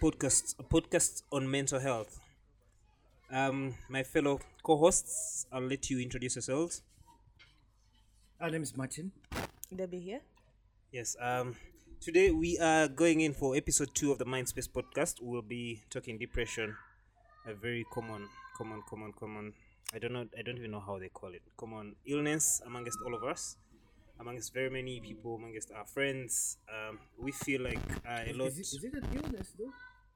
Mindspace podcast, a podcast on mental health. Um, my fellow co-hosts, I'll let you introduce yourselves. My name is Martin. Debbie here. Yes. Um, today we are going in for episode two of the Mindspace podcast. We'll be talking depression, a very common, common, common, common. I don't know. I don't even know how they call it. Common illness amongst all of us, amongst very many people, amongst our friends. Um, we feel like uh, a lot. Is it, is it an illness though?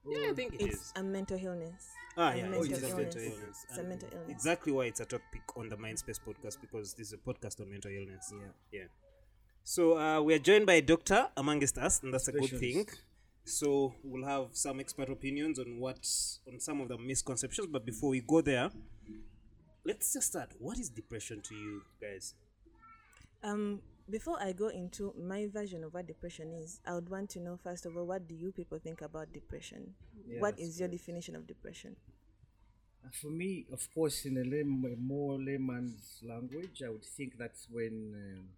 Yeah, I think it It's is. a mental illness. Ah, a yeah, mental it is a mental illness. It's a mental illness. Exactly why it's a topic on the Mindspace podcast because this is a podcast on mental illness. Yeah. Yeah. So uh, we are joined by a doctor amongst us, and that's a good thing. So we'll have some expert opinions on what on some of the misconceptions. But before we go there, let's just start. What is depression to you guys? Um, before I go into my version of what depression is, I would want to know first of all what do you people think about depression? Yeah, what is your definition of depression? Uh, For me, of course, in a a more layman's language, I would think that's when um,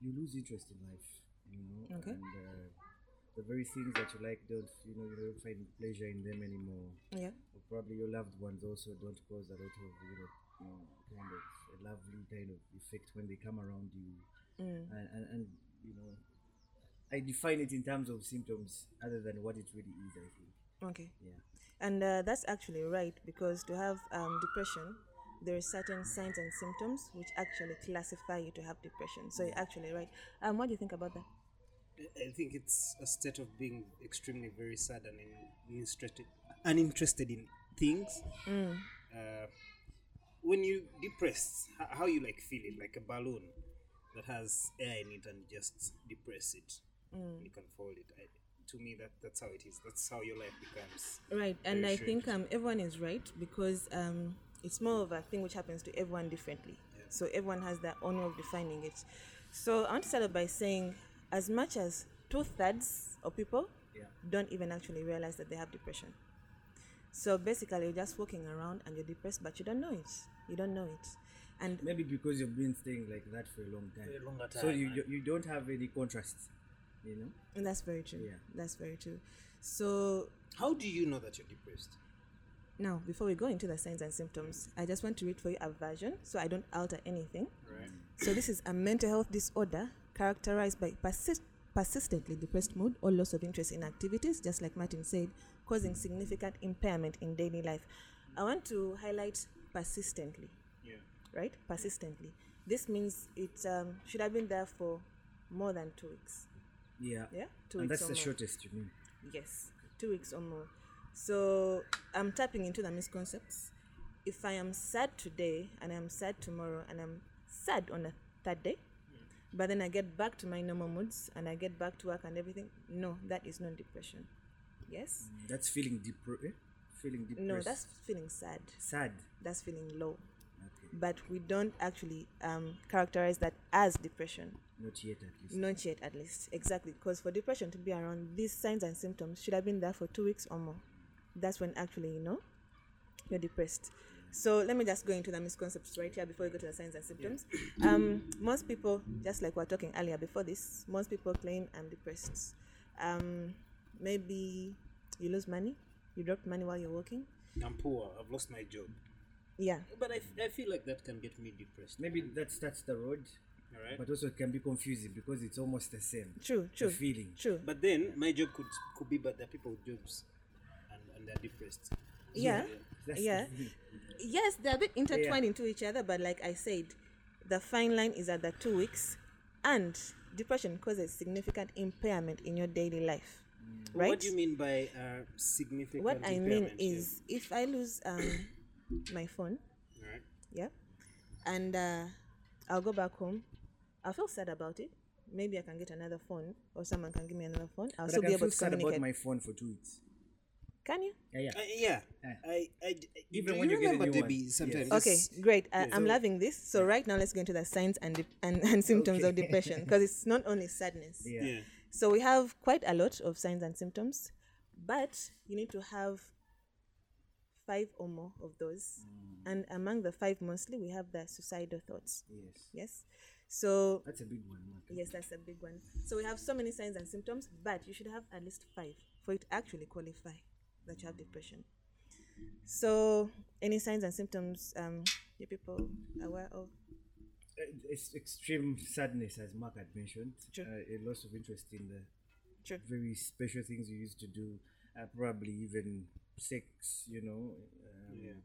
you lose interest in life. You know, Okay. and uh, the very things that you like don't, you know, you don't find pleasure in them anymore. Yeah. Or probably your loved ones also don't cause a lot of, you know, you know kind of a lovely kind of effect when they come around you. Mm. and, and, and you know i define it in terms of symptoms other than what it really is i think Okay. yeah And uh, that's actually right because to have um, depression, there are certain signs and symptoms which actually classify you to have depression. So you're actually right. Um, what do you think about that? I- I think it's a state of being extremely very sad and in- interested, uninterested in things. Uh, when you depressed, how you like feel it? Like a balloon that has air in it and just depress it. You can fold it. I, to me, that that's how it is. That's how your life becomes. Right, and I strange. think um, everyone is right because um, it's more of a thing which happens to everyone differently. So everyone has their own way of defining it. So I want to start off by saying, as much as two thirds of people Yeah. don't even actually realize that they have depression. So basically, you're just walking around and you're depressed, but you don't know it. You don't know it, and maybe because you've been staying like that for a long time a longer so you man. you- you don't have any contrast, you know and that's very true. Yeah. That's very true. So How do you know that you're depressed? now, before we go into the signs and symptoms, I just want to read for you a version so I don't alter anything. Right. So this is a mental health disorder characterized by persist- persistently depressed mood or loss of interest in activities, just like Martin said, causing significant impairment in daily life. I want to highlight persistently, Yeah. right? Persistently. This means it um, should have been there for more than two weeks. yeah Yeah, two and weeks that's the more. shortest you mean Yes, two weeks or more. So I'm tapping into the misconcepts. If I am sad today and I'm sad tomorrow and I'm sad on a third day, but then I get back to my normal moods and I get back to work and everything, no, that is not depression. Yes? that's feeling depre- eh? Feeling depressed No, that's feeling sad. sad That's feeling low. okay But we don't actually um, characterize that as depression. not yet at least Not yet, at least. Exactly. Because for depression to be around, these signs and symptoms should have been there for two weeks or more. That's when actually, you know, you're depressed. So let me just go into the misconceptions right here before we go to the signs and symptoms. Um, most people, just like we were talking earlier before this, most people claim I'm depressed. Um, maybe you lose money, you dropped money while you're working. I'm poor. I've lost my job. Yeah, But I, f- I feel like that can get me depressed. maybe that's that's the road All right. but also it can be confusing because it's almost the same true, the true, feeling true. But then my job could could be, but there are people with jobs, and, and they're depressed. Yeah. That's yeah. the. Yes, they're a bit intertwined into each other, but like I said, the fine line is at the two weeks, and depression causes significant impairment in your daily life. Right? What do you mean by uh, significant? What I mean impairment? is, if I lose um, my phone, Yeah. Right. yeah, and uh, I'll go back home, I'll feel sad about it. Maybe I can get another phone, or someone can give me another phone. I'll but still I be can able feel to sad communicate. about my phone for two weeks can you? yeah yeah Uh, yeah. Yeah. I, I, Even do when you you get a remember new one. Debbie Yes. sometimes? Okay, great. I, yeah, I'm so- loving this. So right now, let's go into the signs and dep- and, and symptoms of depression because it's not only sadness. yeah, Yeah. So we have quite a lot of signs and symptoms, but you need to have five or more of those. And among the five, mostly we have the suicidal thoughts. yes Yes. So That's a big one. Yes, that's a big one. So we have so many signs and symptoms, but you should have at least five for it to actually qualify that you have depression. So, any signs and symptoms um, you people aware of? Uh, It's extreme sadness, as Mark had mentioned. True. Uh, a loss of interest in the True. very special things you used to do, uh, probably even sex, you know. Um,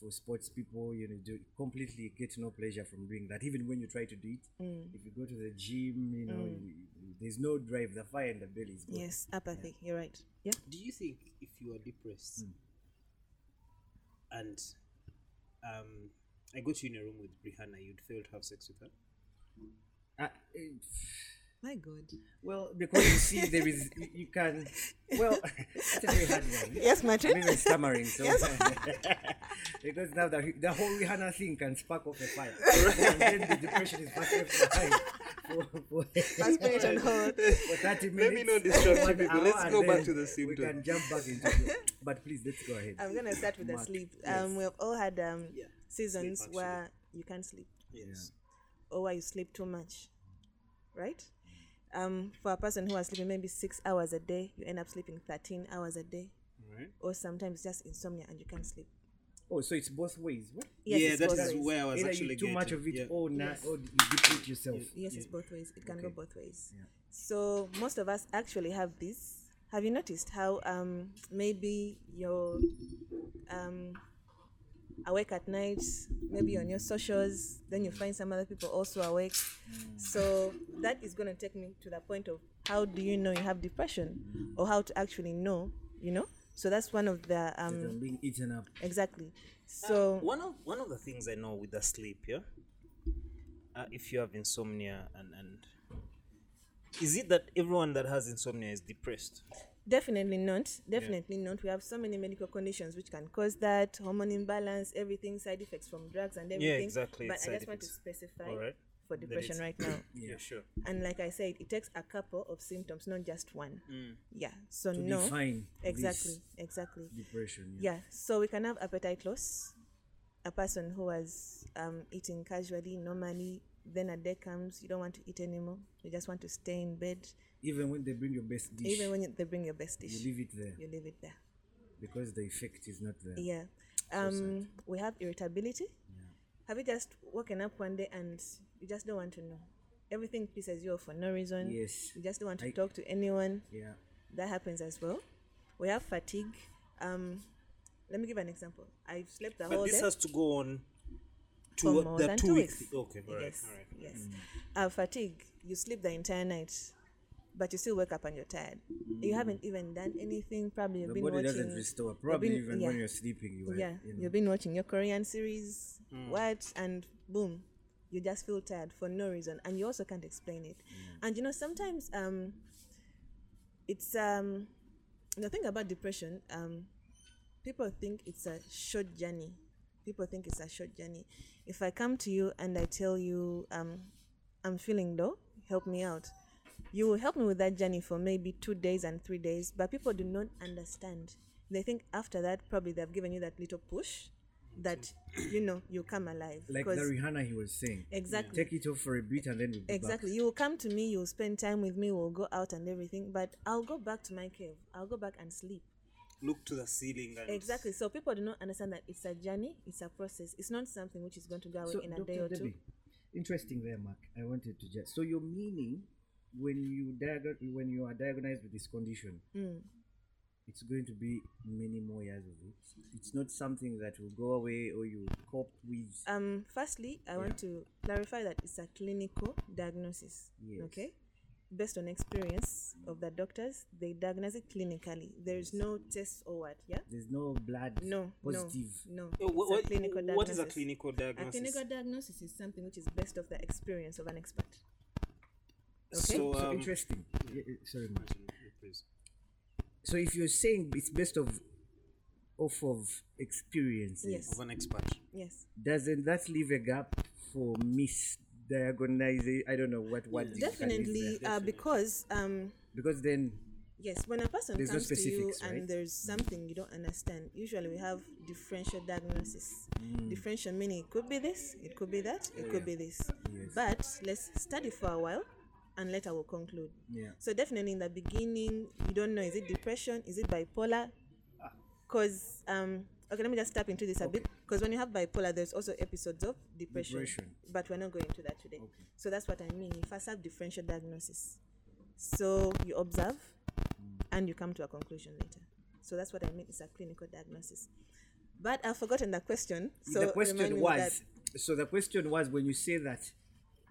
For sports people, you know, do completely get no pleasure from doing that. Even when you try to do it, Mm. if you go to the gym, you know, you, you- there's no drive. The fire in the belly is gone. Yes, apathy. You're right. Yeah. Do you think if you are depressed and um, I got you in a room with Rihanna, you'd fail to have sex with her? Uh, My God. well, because you see, there is you, you can. Well, that's a very hard one. Yes, Martin. I'm even stammering. So because now the, the whole Rihanna thing can spark off a fire, and then the depression is back left behind for, for, Let's put it on hold. for 30 minutes. Let me not distract you people. Let's go back to the We can jump back into it. But please, let's go ahead. I'm gonna start with the Mark, sleep. yes. Um, we've all had um Yeah, seasons sleep, where you can't sleep Yes. or where you sleep too much, right? Um, for a person who is sleeping maybe six hours a day, you end up sleeping 13 hours a day, Right. or sometimes just insomnia and you can't sleep. Oh, so it's both ways. What? Yes, yeah, it's that both is ways. where I was Either actually you too much of it, yeah. or not, Yes. or you deplete yourself. Yes, it's both ways. It can go both ways. Yeah. So most of us actually have this. Have you noticed how um maybe you're um awake at night, maybe on your socials, then you find some other people also awake. So that is going to take me to the point of how do you know you have depression, or how to actually know, you know? So that's one of the um I'm being eaten up. exactly. So one of one of the things I know with the sleep, yeah. Uh, if you have insomnia and and is it that everyone that has insomnia is depressed? Definitely not. Definitely not. We have so many medical conditions which can cause that hormone imbalance, everything, side effects from drugs and everything. Yeah, exactly, But it's I side just want to specify Alright. for depression right now. Yeah, sure. And like I said, it takes a couple of symptoms, not just one. Mm. Yeah. So To no. define Exactly. Exactly. depression. Yeah. Yeah. So we can have appetite loss. A person who was um, eating casually, normally, then a day comes, you don't want to eat anymore. You just want to stay in bed. Even when they bring your best dish, Even when they bring your best dish, you leave it there you leave it there. because the effect is not there. Yeah. Um, we have irritability. Have you just woken up one day and you just don't want to know? Everything pisses you off for no reason. Yes. You just don't want to I- talk to anyone. Yeah. That happens as well. We have fatigue. Um, let me give an example. I've slept the But whole this day. has to go on For more the than two two weeks. weeks. Okay, all right, yes. all right. Yes. Uh, fatigue. You sleep the entire night, but you still wake up and you're tired. You haven't even done anything. Probably you've The been body watching. doesn't restore. Probably been- even yeah. when you're sleeping, you are, yeah, you know. you've been watching your Korean series, what, and boom, you just feel tired for no reason, and you also can't explain it. And you know, sometimes um, it's um, the thing about depression. Um, people think it's a short journey. People think it's a short journey. If I come to you and I tell you um, I'm feeling low, help me out. You will help me with that journey for maybe two days and three days, but people do not understand. They think after that, probably they've given you that little push that you know you come alive. like the Rihanna he was saying. exactly, Take it off for a bit and then we'll be exactly. You will come to me, you'll spend time with me, we'll go out and everything, but I'll go back to my cave. I'll go back and sleep. Look to the ceiling and Exactly. So people do not understand that it's a journey, it's a process. It's not something which is going to go away So, in a Dr. day or two. Debbie, interesting there, Mark. I wanted to just so you're meaning when you diag- when you are diagnosed with this condition, Mm. it's going to be many more years of it. It's not something that will go away or you cope with. Um, firstly, I want to clarify that it's a clinical diagnosis. Yes. Okay, based on experience of the doctors, they diagnose it clinically. There is no test or what. Yeah. There's no blood No. positive. No. No. It's what, a what, clinical what is a diagnosis. A clinical diagnosis is something which is based off the experience of an expert. Okay. So, So um, interesting. Yeah, yeah, sorry, Mark. please. So if you're saying it's best of off of experiences, Yes. Of an expert. Yes. doesn't that leave a gap for misdiagnosing? I don't know what what Definitely, uh, because um, because then Yes, when a person There's no comes to you and right? there's something you don't understand, usually we have differential diagnosis. Mm. Differential meaning it could be this, it could be that, it could be this. Yes. But let's study for a while and later we'll conclude. Yeah. So definitely in the beginning, you don't know is it depression, is it bipolar? Ah. Because um, okay, let me just tap into this a bit. Because when you have bipolar, there's also episodes of depression, Depression. but we're not going into that today. Okay. So that's what I mean. You first have differential diagnosis. So you observe, Mm. and you come to a conclusion later. So that's what I mean. It's a clinical diagnosis. But I've forgotten the question. So the question was so the question was when you say that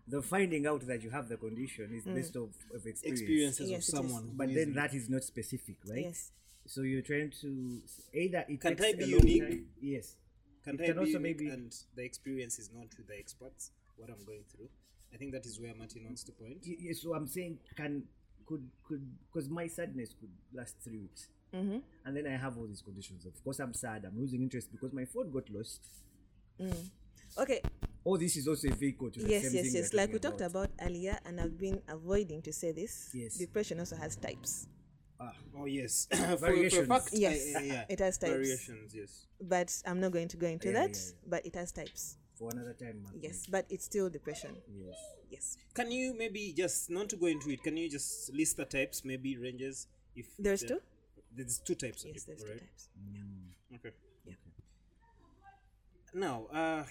the finding out that you have the condition Mm. is based of, of experience, Experiences Yes, of someone. but then in- that is not specific right Yes. so you're trying to either it Can takes type a be long unique? time- yes can, it I can be also maybe and the experience is not with the experts what i'm going through i think that is where martin wants to point Y- yes so i'm saying can could could because my sadness could last three weeks Mm-hmm. and then i have all these conditions of course i'm sad i'm losing interest because my phone got lost Okay. All this is also a vehicle to the Yes, same yes, thing yes. we're Like we talking talked about earlier, and I've been avoiding to say this. Yes. Depression also has types, ah, oh yes for, for Variations. fact Yes, I- I- yeah. it has types. variations yes but I'm not going to go into Yeah, that. yeah, yeah. But it has types. for another time Mark, Yes, but it's still depression. yes Yes. can you maybe just not to go into it can you just list the types maybe ranges if There's the- two? there's two types of Yes, people, there's two right? types. okay Yeah. now uh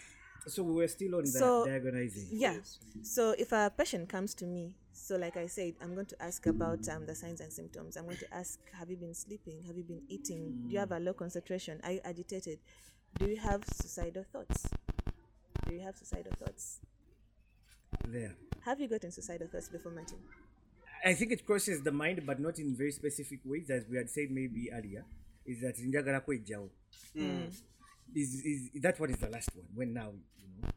So we were still on the So- diagonizing. Yeah. So if a patient comes to me, so like I said, I'm going to ask about um, the signs and symptoms. I'm going to ask, have you been sleeping? Have you been eating? Do you have a low concentration? Are you agitated? Do you have suicidal thoughts? Do you have suicidal thoughts? There. Have you gotten suicidal thoughts before, Martin? I think it crosses the mind, but not in very specific ways, as we had said maybe earlier. Is that njagala kwejjawo. Is is that what is the last one? When now, you know.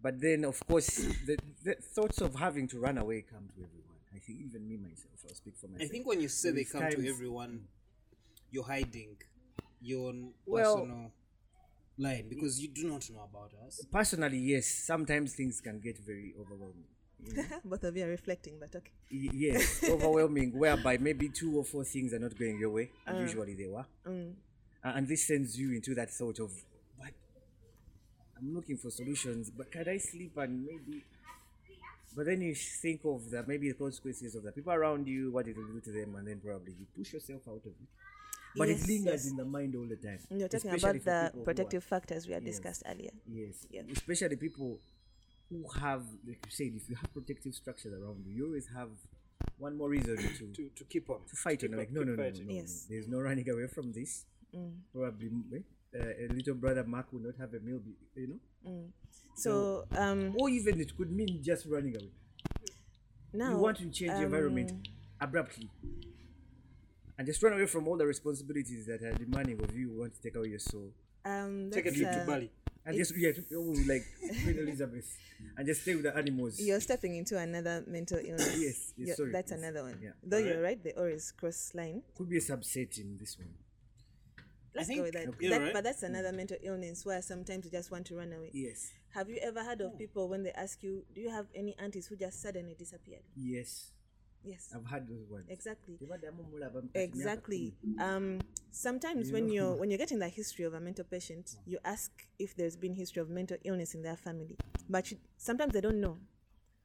But then, of course, the, the thoughts of having to run away come to everyone. I think even me myself, I'll speak for myself. I think when you say they There's come to everyone, you're hiding your own Well- personal line because you do not know about us. personally, yes, sometimes things can get very overwhelming. Both of you are reflecting, but okay. Y- yes, overwhelming, whereby maybe two or four things are not going your way, and usually they were. Mm. And this sends you into that thought of, but I'm looking for solutions, but can I sleep and maybe. But then you think of the maybe the consequences of the people around you, what it will do to them, and then probably you push yourself out of it. But Yes, it lingers yes. in the mind all the time. You're talking especially about the people who are- protective factors we had discussed earlier. Yes. Yeah. Especially people who have, like you said, if you have protective structures around you, you always have one more reason to to, To, to keep on. To fight. Keep And like, on, no, no, no, no, no, Yes. no. There's no running away from this. Probably eh, uh, a little brother Mark will not have a meal, you know. So um, Or even it could mean just running away. now you want to change the environment um, abruptly. And just run away from all the responsibilities that are demanding of you. You want to take away your soul. Um, Take a trip uh, to Bali. And just, yeah, oh, like Queen Elizabeth. And just stay with the animals. You're stepping into another mental illness. Yes, yes, sorry, that's yes, another one. yeah. Though you're right, the or is cross line. Could be a subset in this one. Let's think go with that. you're That- right. But that's another mental illness where sometimes you just want to run away. Yes. Have you ever heard of people when they ask you, "Do you have any aunties who just suddenly disappeared?" Yes. Yes, I've had those ones. exactly. Tebaddamu mulaba mukati Exactly. Um, sometimes when you're when you're getting the history of a mental patient, you ask if there's been history of mental illness in their family, but you, sometimes they don't know.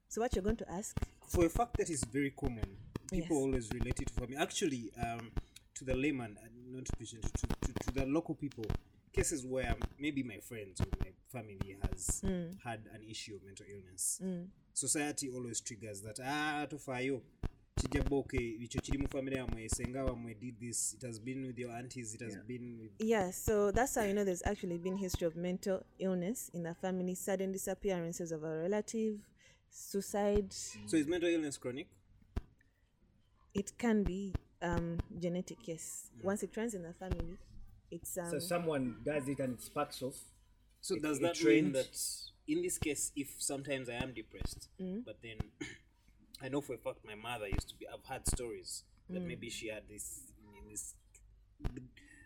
So what you're going to ask? For a fact that is very common, people Yes. always relate it to family. Actually, um, to the layman, uh, not to patient, to, to, to the local people, cases where maybe my friends or my family has Mm. had an issue of mental illness. Society always triggers that, ah, tofayo. kijjaboke ekyo kiri mu family yammwe senga wammwe did this it has been with your aunties it has been with Yeah, so that's how you know there's actually been history of mental illness in the family, sudden disappearances of a relative, suicide. so is mental illness chronic It can be um, genetic, yes. Once it runs in the family, it's um, So someone does it and it sparks off. So does a that trend. mean that in this case, if sometimes I am depressed, Mm. but then I know for a fact my mother used to be. I've had stories that Mm. maybe she had this in this.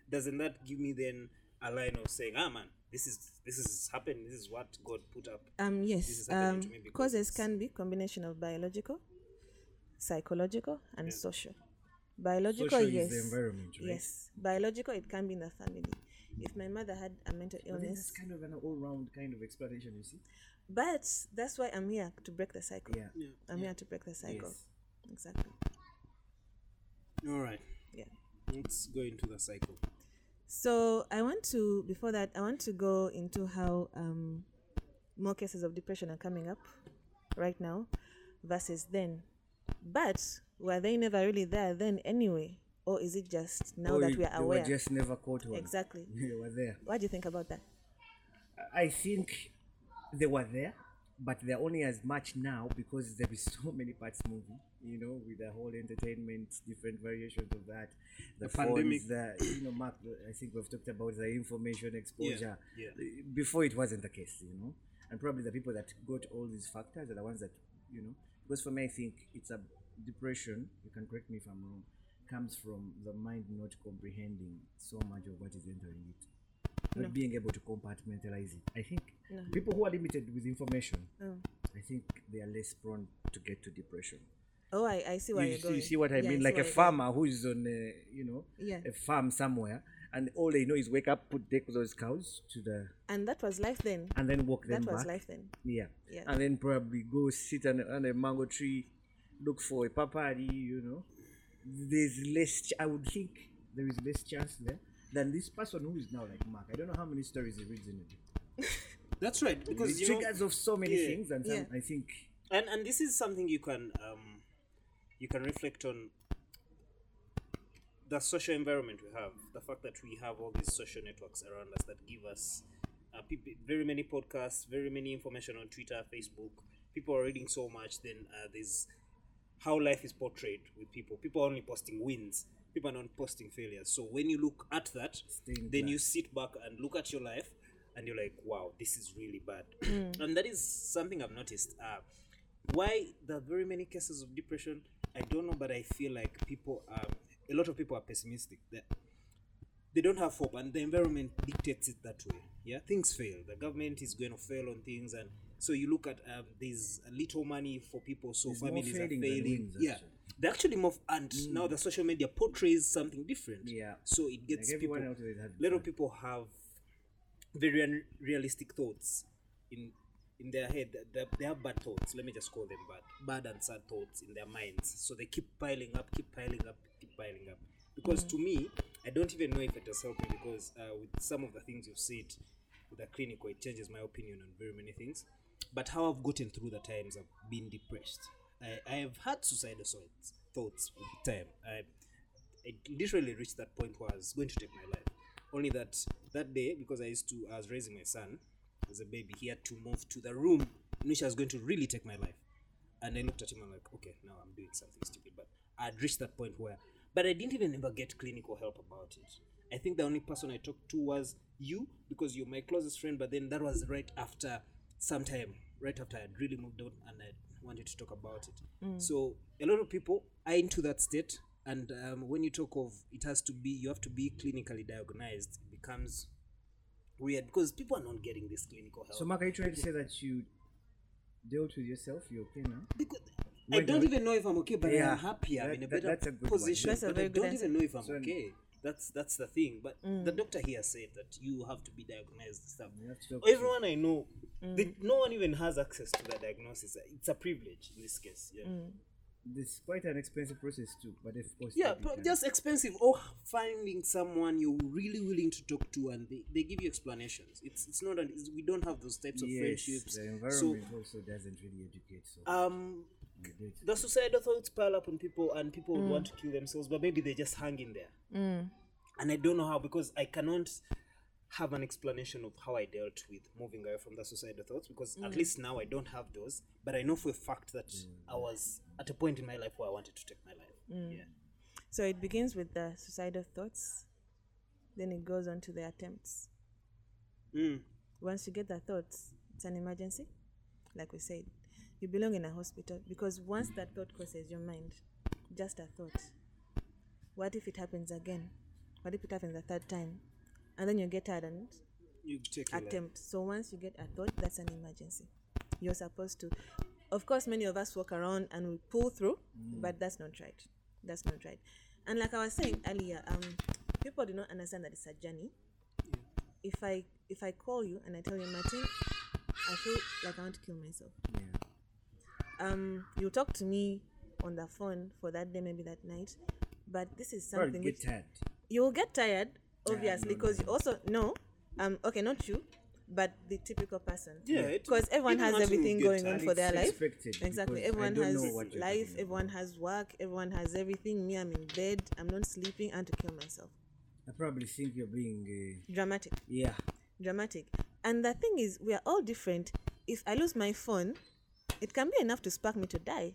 Doesn't that give me then a line of saying, "Ah, man, this is this is happened. This is what God put up." Um, This yes, is um, to me because causes can be combination of biological, psychological, and social. Biological, Social yes. is the environment, right? Yes. Biological, it can be in the family. If my mother had a mental But then illness, that's kind of an all-round kind of explanation, you see. but that's why I'm here to break the cycle. Yeah. Yeah. I'm here to break the cycle. Yes. Exactly. All right. Yeah. Let's go into the cycle. So I want to before that I want to go into how um, more cases of depression are coming up right now versus then. But were they never really there then anyway, or is it just now Or that we are they aware? were just never caught one. Exactly. they were there. What do you think about that? I think they were there, but they're only as much now because there is so many parts moving. You know, with the whole entertainment, different variations of that, the, The phones, pandemic. the you know, Mark. I think we've talked about the information exposure. yeah. Uh, before it wasn't the case, you know, and probably the people that got all these factors are the ones that you know. Because for me, I think it's a depression. You can correct me if I'm wrong. Comes from the mind not comprehending so much of what is entering it not being able to compartmentalize it. I think people who are limited with information, Mm. I think they are less prone to get to depression. Oh, I, I see where You you're going. you see what I Yeah, mean? see Like a farmer who is on, a, you know, Yeah. a farm somewhere, and all they know is wake up, put take those cows to the, And that was life then. and then walk them That was back. life then. Yeah. Yeah. and then probably go sit on, on a mango tree, look for a papari. You know, there's less. ch- I would think there is less chance there than this person who is now like Mark. I don't know how many stories he reads in a day. That's right. Because it you know, triggers of so many yeah, things, and some, yeah. I think and and this is something you can um, you can reflect on the social environment we have the fact that we have all these social networks around us that give us uh, peop very many podcasts very many information on twitter facebook people are reading so much then uh, there's how life is portrayed with people. People are only posting wins. People are not posting failures. So when you look at that Stained then you sit back and look at your life and you're like wow this is really bad. And that is something i've noticed. Uh, why there are very many cases of depression i don't know but i feel like people are a lot of people are pessimistic. That they don't have hope and the environment dictates it that way. Yeah things fail. The government is going to fail on things and so you look at um, there's little money for people so There's families are failing yeah. actually. they're actually more and now the social media portrays something different. Yeah. so it gets Like people everyone out there is having little people have very unrealistic thoughts in in their head. They- they, they have bad thoughts. Let me just call them bad. Bad and sad thoughts in their minds. So they keep piling up keep piling up keep piling up. Because to me i don't even know if it has helped me because uh, with some of the things you've said with the clinical it changes my opinion on very many things but how i've gotten through the times i've been depressed i, I have had suicidal thoughts with time I, I literally reached that point where I was going to take my life. Only that that day, because I used to, I was raising my son as a baby, he had to move to the room in which I was going to really take my life. And I looked at him and I'm like, okay, now I'm doing something stupid. But I had reached that point where, but I didn't even ever get clinical help about it. I think the only person I talked to was you because you're my closest friend. But then that was right after some time, right after I had really moved on and I wanted to talk about it. So a lot of people are into that state. And um, when you talk of it has to be, you have to be clinically diagnosed, it becomes weird because people are not getting this clinical help. So, Mark, are you trying to say that you dealt with yourself? You're okay now? because I don't even know if I'm okay, but Yeah. I'm happy. I'm That- in a that- better that's a good one. position. That's a but very I good don't even know if I'm So- okay. That's that's the thing. But mm. the doctor here said that you have to be diagnosed and stuff. You have to talk to- Everyone I know, mm. they, no one even has access to the diagnosis. It's a privilege in this case. Yeah. Mm. It's quite an expensive process too, but of course, Yeah, you but can- just expensive. Or finding someone you're really willing to talk to, and they, they give you explanations. It's it's not. An, it's, we don't have those types of yes, friendships. the So environment also doesn't really educate. So, um, you did. The suicidal thoughts pile up on people and people would want to kill themselves but maybe they just hang in there and i don't know how because i cannot have an explanation of how i dealt with moving away from the suicidal thoughts because at mm. least now i don't have those but i know for a fact that i mm. was at a point in my life where i wanted to take my life mm. yeah So it begins with the suicidal thoughts, then it goes on to the attempts. mm. Once you get the thoughts, it's an emergency. Like we said, you belong in a hospital because once that thought crosses your mind, just a thought. What if it happens again? What if it happens a third time? And then you get tired and you take your life. attempt. So once you get a thought, that's an emergency. You're supposed to. Of course, many of us walk around and we pull through, but that's not right. That's not right. And like I was saying earlier, um, people do not understand that it's a journey. If I if I call you and I tell you, Martin, I feel like I want to kill myself. Yeah. Um, you talk to me on the phone for that day, maybe that night, but this is something get which tired. you will get tired, obviously, because no, you also know, um, okay, not you, but the typical person. Yeah, because everyone has everything going tired. on for their life. Exactly, everyone has know what you're life, everyone has work, everyone has everything. Me, I'm in bed, I'm not sleeping, and to kill myself. I probably think you're being. Uh, Dramatic, yeah. dramatic. And the thing is, we are all different. If I lose my phone, it can be enough to spark me to die.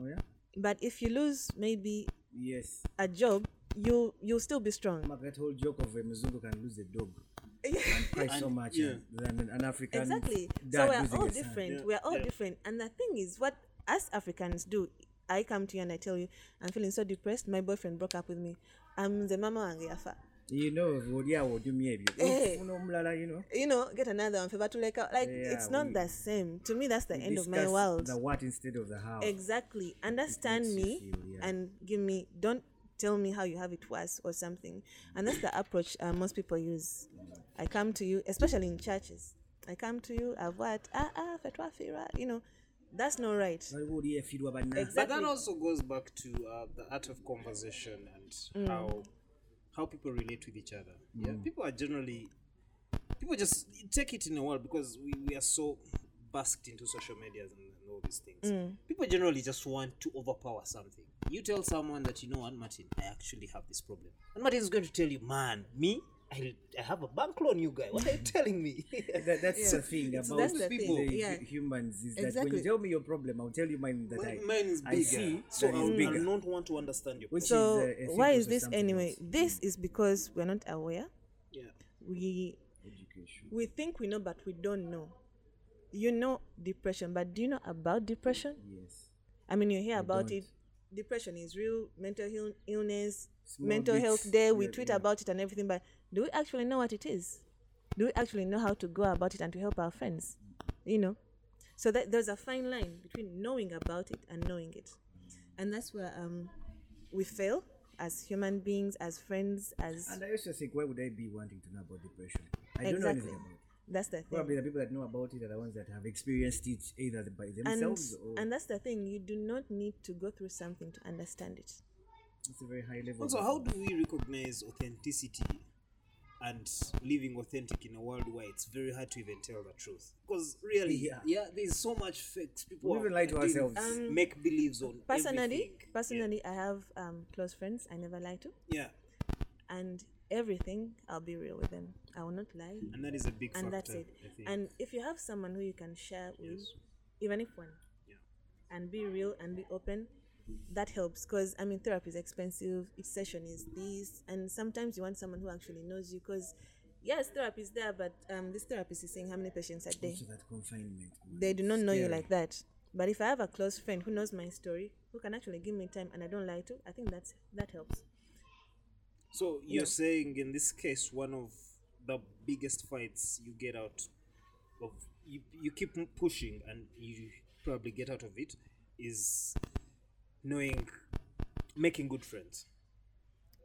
Oh yeah. But if you lose maybe Yes. a job, you you'll still be strong. Mark, that whole joke of a Mzungu can lose a dog and cry so And- much yeah. than an African exactly so dad we're losing all a son. different Yeah, we're all yeah. different and the thing is what us africans do i come to you and i tell you i'm feeling so depressed my boyfriend broke up with me i'm the mama wange yafa You know, Vodia would do me Eh. you know, you know. you know get another one favor to like like Yeah, it's not we- the same to me that's the end of my world The what instead of the how. exactly understand me feel, yeah. and give me don't tell me how you have it worse or something and that's the approach uh, most people use i come to you especially in churches i come to you i've what ah ah fetwa fira you know that's not right Why would he feed what banana? Exactly. But that also goes back to uh, the art of conversation and Mm. how how people relate with each other. Yeah, people are generally people just take it in a while because we, we are so basked into social medias and, and all these things. Mm. People generally just want to overpower something. You tell someone that you know what, Martin, I actually have this problem, and Martin is going to tell you, man, me. I, I have a bank loan, you guy. What are you telling me? That, that's the thing about That's the people. thing, yeah. humans is that when you tell me your problem, I'll tell you mine that I, Mine, mine is I bigger, see so that I is will bigger. not want to understand your Which so is, uh, why is this anyway else. this is because we're not aware yeah. we Education. we think we know but we don't know you know depression but do you know about depression Yes. i mean you hear about don't. it depression is real mental Ill- illness Small mental bits, health day we yeah, tweet yeah. about it and everything but do we actually know what it is? Do we actually know how to go about it and to help our friends? You know? So that there's a fine line between knowing about it and knowing it. And that's where um we fail as human beings as friends as And I also think, why would I be wanting to know about depression? I don't know anything about it. that's the thing. Probably the people that know about it are the ones that have experienced it either by and themselves or and that's the thing you do not need to go through something to understand it. It's a very high level. Also, how do we recognize authenticity and living authentic in a world where it's very hard to even tell the truth? Because really, yeah, Yeah. there's so much fakes. People We are even lie to ourselves. Um, make believes on personally everything. personally i have um close friends i never lie to Yeah. and everything i'll be real with them i will not lie and that is a big and factor. that's it and if you have someone who you can share with Yes. even if one Yeah. and be real and be open that helps because i mean therapy is expensive each session is this and sometimes you want someone who actually knows you because yes therapy is there but um this therapist is seeing how many patients a day also that confinement. man. they do not know you like that but if i have a close friend who knows my story who can actually give me time and i don't lie to i think that's that helps So you're saying in this case, one of the biggest fights you get out of you, you keep pushing and you probably get out of it is knowing making good friends.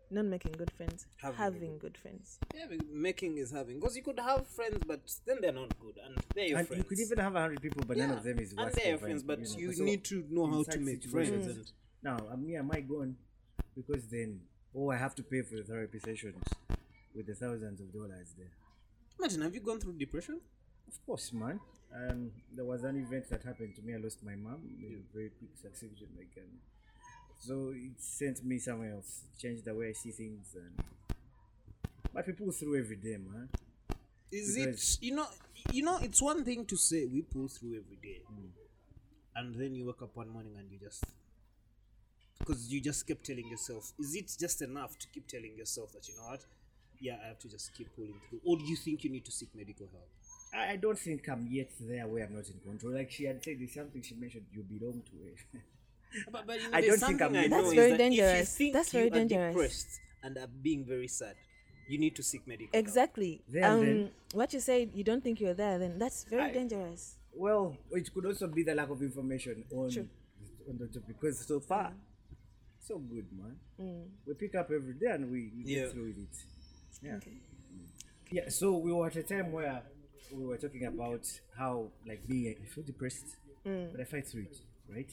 not making good friends Having having, a good friends Yeah, making is having because you could have friends, but then they're not good, and they're your And friends. you could even have a hundred people, but none of them is and worth they're your friends, but know. you So need to know how to make situations- friends. And Now, um, I mean, I might go on because then, oh, I have to pay for the therapy sessions with the thousands of dollars there. imagine, have you gone through depression? Of course, man. Um, there was an event that happened to me. I lost my mom in a very quick succession, like, um, so it sent me somewhere else, changed the way I see things, and but we pull through every day, man. Is Because- it you know you know it's one thing to say we pull through every day, Hmm. and then you wake up one morning and you just because you just kept telling yourself, is it just enough to keep telling yourself that you know what? Yeah, I have to just keep pulling through, or do you think you need to seek medical help? I, I don't think I'm yet there where I'm not in control. Like she had said, there's something she mentioned. You belong to it. But, but you know, I don't think I'm I yet know That's very that if you dangerous. think That's very are dangerous. depressed and are being very sad, you need to seek medical exactly There and um then- what you said you don't think you're there then that's very I- dangerous well, it could also be the lack of information on True. on the topic because so far, mm. so good, man. Mm. We pick up every day and we, we Yeah. get through with it. Yeah. Okay. Mm. Yeah. So we were at a time where we were talking about how, like me, I feel depressed, but I fight through it, right?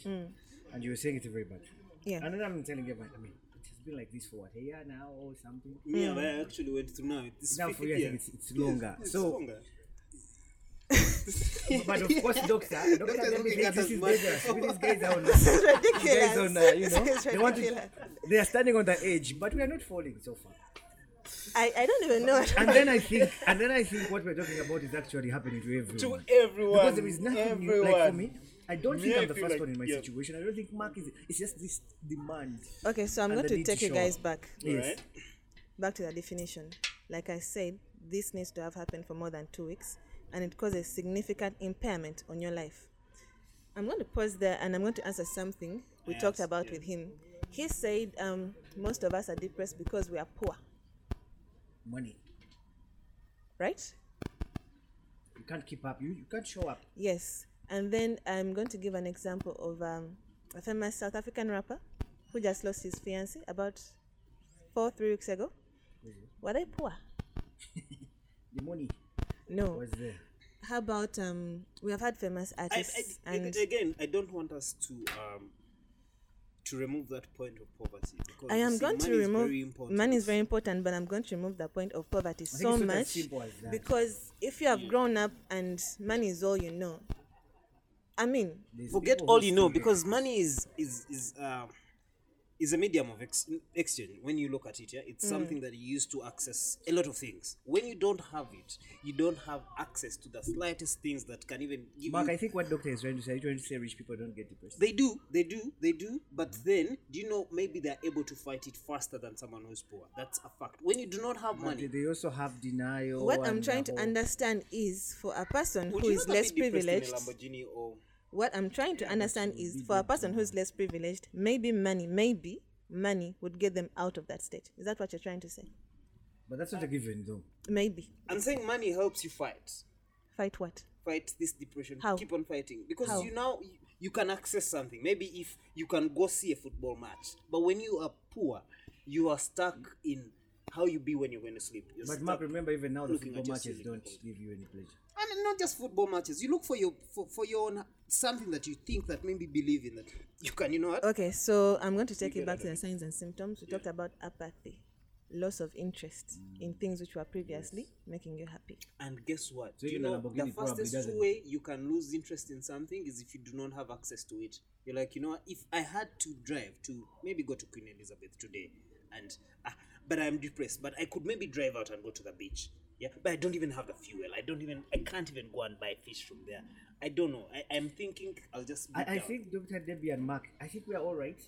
And you were saying it's very bad. Yeah. And then I'm telling you, about, I mean, it has been like this for what a year now or something. Yeah, Me, I actually went through now. This Now fifth for you, I think year. it's, it's longer. It's so, longer. but of course, doctor, doctor, Doctor's let me looking say at this is dangerous. These guys are on, It's these ridiculous. guys on, uh, you know, It's they want to, ridiculous. they are standing on the edge, but we are not falling so far. I, I don't even know. And then I think, and then I think what we're talking about is actually happening to everyone. To everyone. because there is nothing everyone. like for me. I don't Me, think I I'm the first like- one in my yeah. situation. I don't think Mark is. It's just this demand. okay, so I'm going to take to you guys back. Yes. Right? Back to the definition. Like I said, this needs to have happened for more than two weeks and it causes significant impairment on your life. I'm going to pause there and I'm going to answer something we talked about yeah. with him. He said um, most of us are depressed because we are poor, Money. right? You can't keep up. You, you can't show up. Yes. And then I'm going to give an example of um, a famous South African rapper who just lost his fiancée about four, three weeks ago. Were they poor? The money No. was there. How about um, we have had famous I, artists I, and again, I don't want us to um to remove that point of poverty. Because I am see, going to money is remove very money is very important, but I'm going to remove the point of poverty so it's not as much simple as that. because if you have grown up and money is all you know, I mean, There's Forget all you know because money is is is uh, is a medium of ex- exchange. When you look at it, yeah, Mm. it's something that you use to access a lot of things. When you don't have it, you don't have access to the slightest things that can even give Mark, you I think what doctor is trying to say, are trying to say rich people don't get depressed. They do, they do, they do. But then, do you know maybe they're able to fight it faster than someone who's poor? That's a fact. When you do not have But money, they also have denial. what I'm trying to whole- understand is for a person would who you is rather less be in a privileged. Lamborghini or What I'm trying to understand is for a person who's less privileged, maybe money, maybe money would get them out of that state. Is that what you're trying to say? But that's not a given, though. Maybe. I'm saying money helps you fight. Fight what? Fight this depression. How? Keep on fighting because How? you now you, you can access something. Maybe if you can go see a football match, but when you are poor, you are stuck in how you be when you're going to sleep. You're But Mark, remember, even now the football matches don't give you any pleasure. and not just football matches. You look for your for, for your own something that you think that maybe believe in that you can. You know what? Okay, so I'm going to take you get back to the signs and symptoms. We talked about apathy, loss of interest Mm. in things which were previously making you happy. And guess what? So you know the fastest way you can lose interest in something is if you do not have access to it. You're like, you know, what, if I had to drive to maybe go to Queen Elizabeth today, and ah, but I'm depressed, but I could maybe drive out and go to the beach. Yeah, but I don't even have the fuel. I don't even. I can't even go and buy fish from there. I don't know. I, I'm thinking I'll just. I, I think Dr. Debbie and Mark, I think we are all right.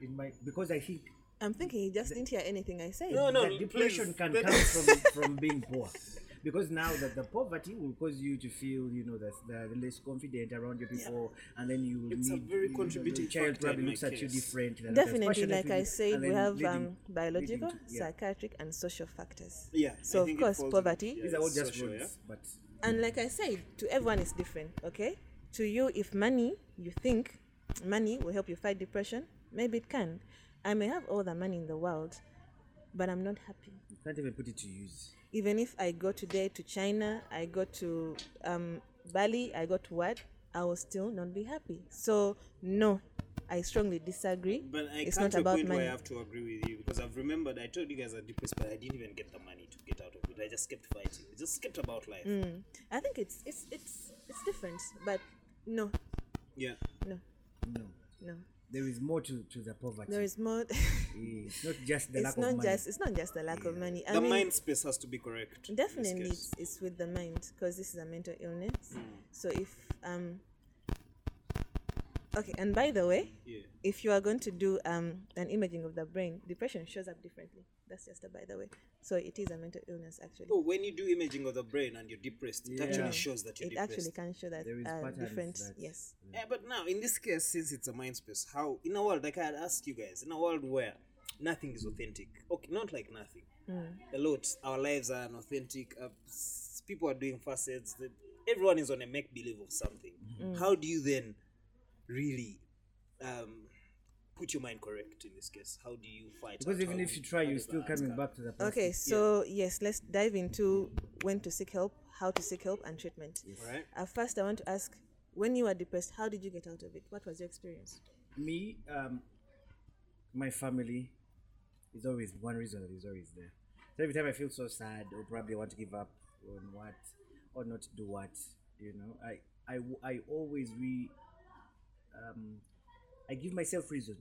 In my because I think I'm thinking he just didn't hear anything I said. No, no, that depression please. can come from from being poor. Because now that the poverty will cause you to feel, you know, that the less confident around your people, and then you will It's a need very you know, contributing the child factor probably in my looks at you case. different. and Definitely, like I said, we have leading- um, biological, to- yeah. psychiatric, and social factors. Yeah. So of course, falls in- poverty. yeah, These are all just social, roads, yeah? but And like I said, to everyone it's different, okay? To you, if money, you think money will help you fight depression, maybe it can. I may have all the money in the world, but I'm not happy. you can't even put it to use. Even if I go today to China, I go to um, Bali, I go to what, I will still not be happy. So, no, I strongly disagree. But I it's come not to a about point money. where I have to agree with you because I've remembered I told you guys are depressed, but I didn't even get the money to get out of it. I just kept fighting. I just kept about life. Mm. I think it's it's it's it's different, but no, Yeah. no, No, no. There is more to, to the poverty. There is more. it's not just the it's lack not of money. just it's not just the lack of money. I the mean, mind space has to be correct. definitely it's, it's with the mind because this is a mental illness. So if um. Okay, and by the way, Yeah. if you are going to do um an imaging of the brain, depression shows up differently. That's just a by the way. So it is a mental illness actually. Oh, when you do imaging of the brain and you're depressed, it Yeah. actually shows that you're it depressed. actually can show that There is uh, patterns different. that- Yes. Yeah, but now in this case, since it's a mind space, how in a world like I had asked you guys, in a world where nothing is authentic, okay, not like nothing, a lot, our lives are unauthentic. Uh, people are doing facets. That everyone is on a make believe of something. How do you then really um, put your mind correct in this case? How do you fight? Because out? even How if you try, you're still coming that? back to the past. Okay, so yes, let's dive into when to seek help, how to seek help, and treatment. All right. Uh, first, I want to ask when you were depressed, how did you get out of it? What was your experience? me, um, my family is always one reason that is always there. So every time I feel so sad or probably want to give up on what or not do what, you know, i i, I always re um I give myself reason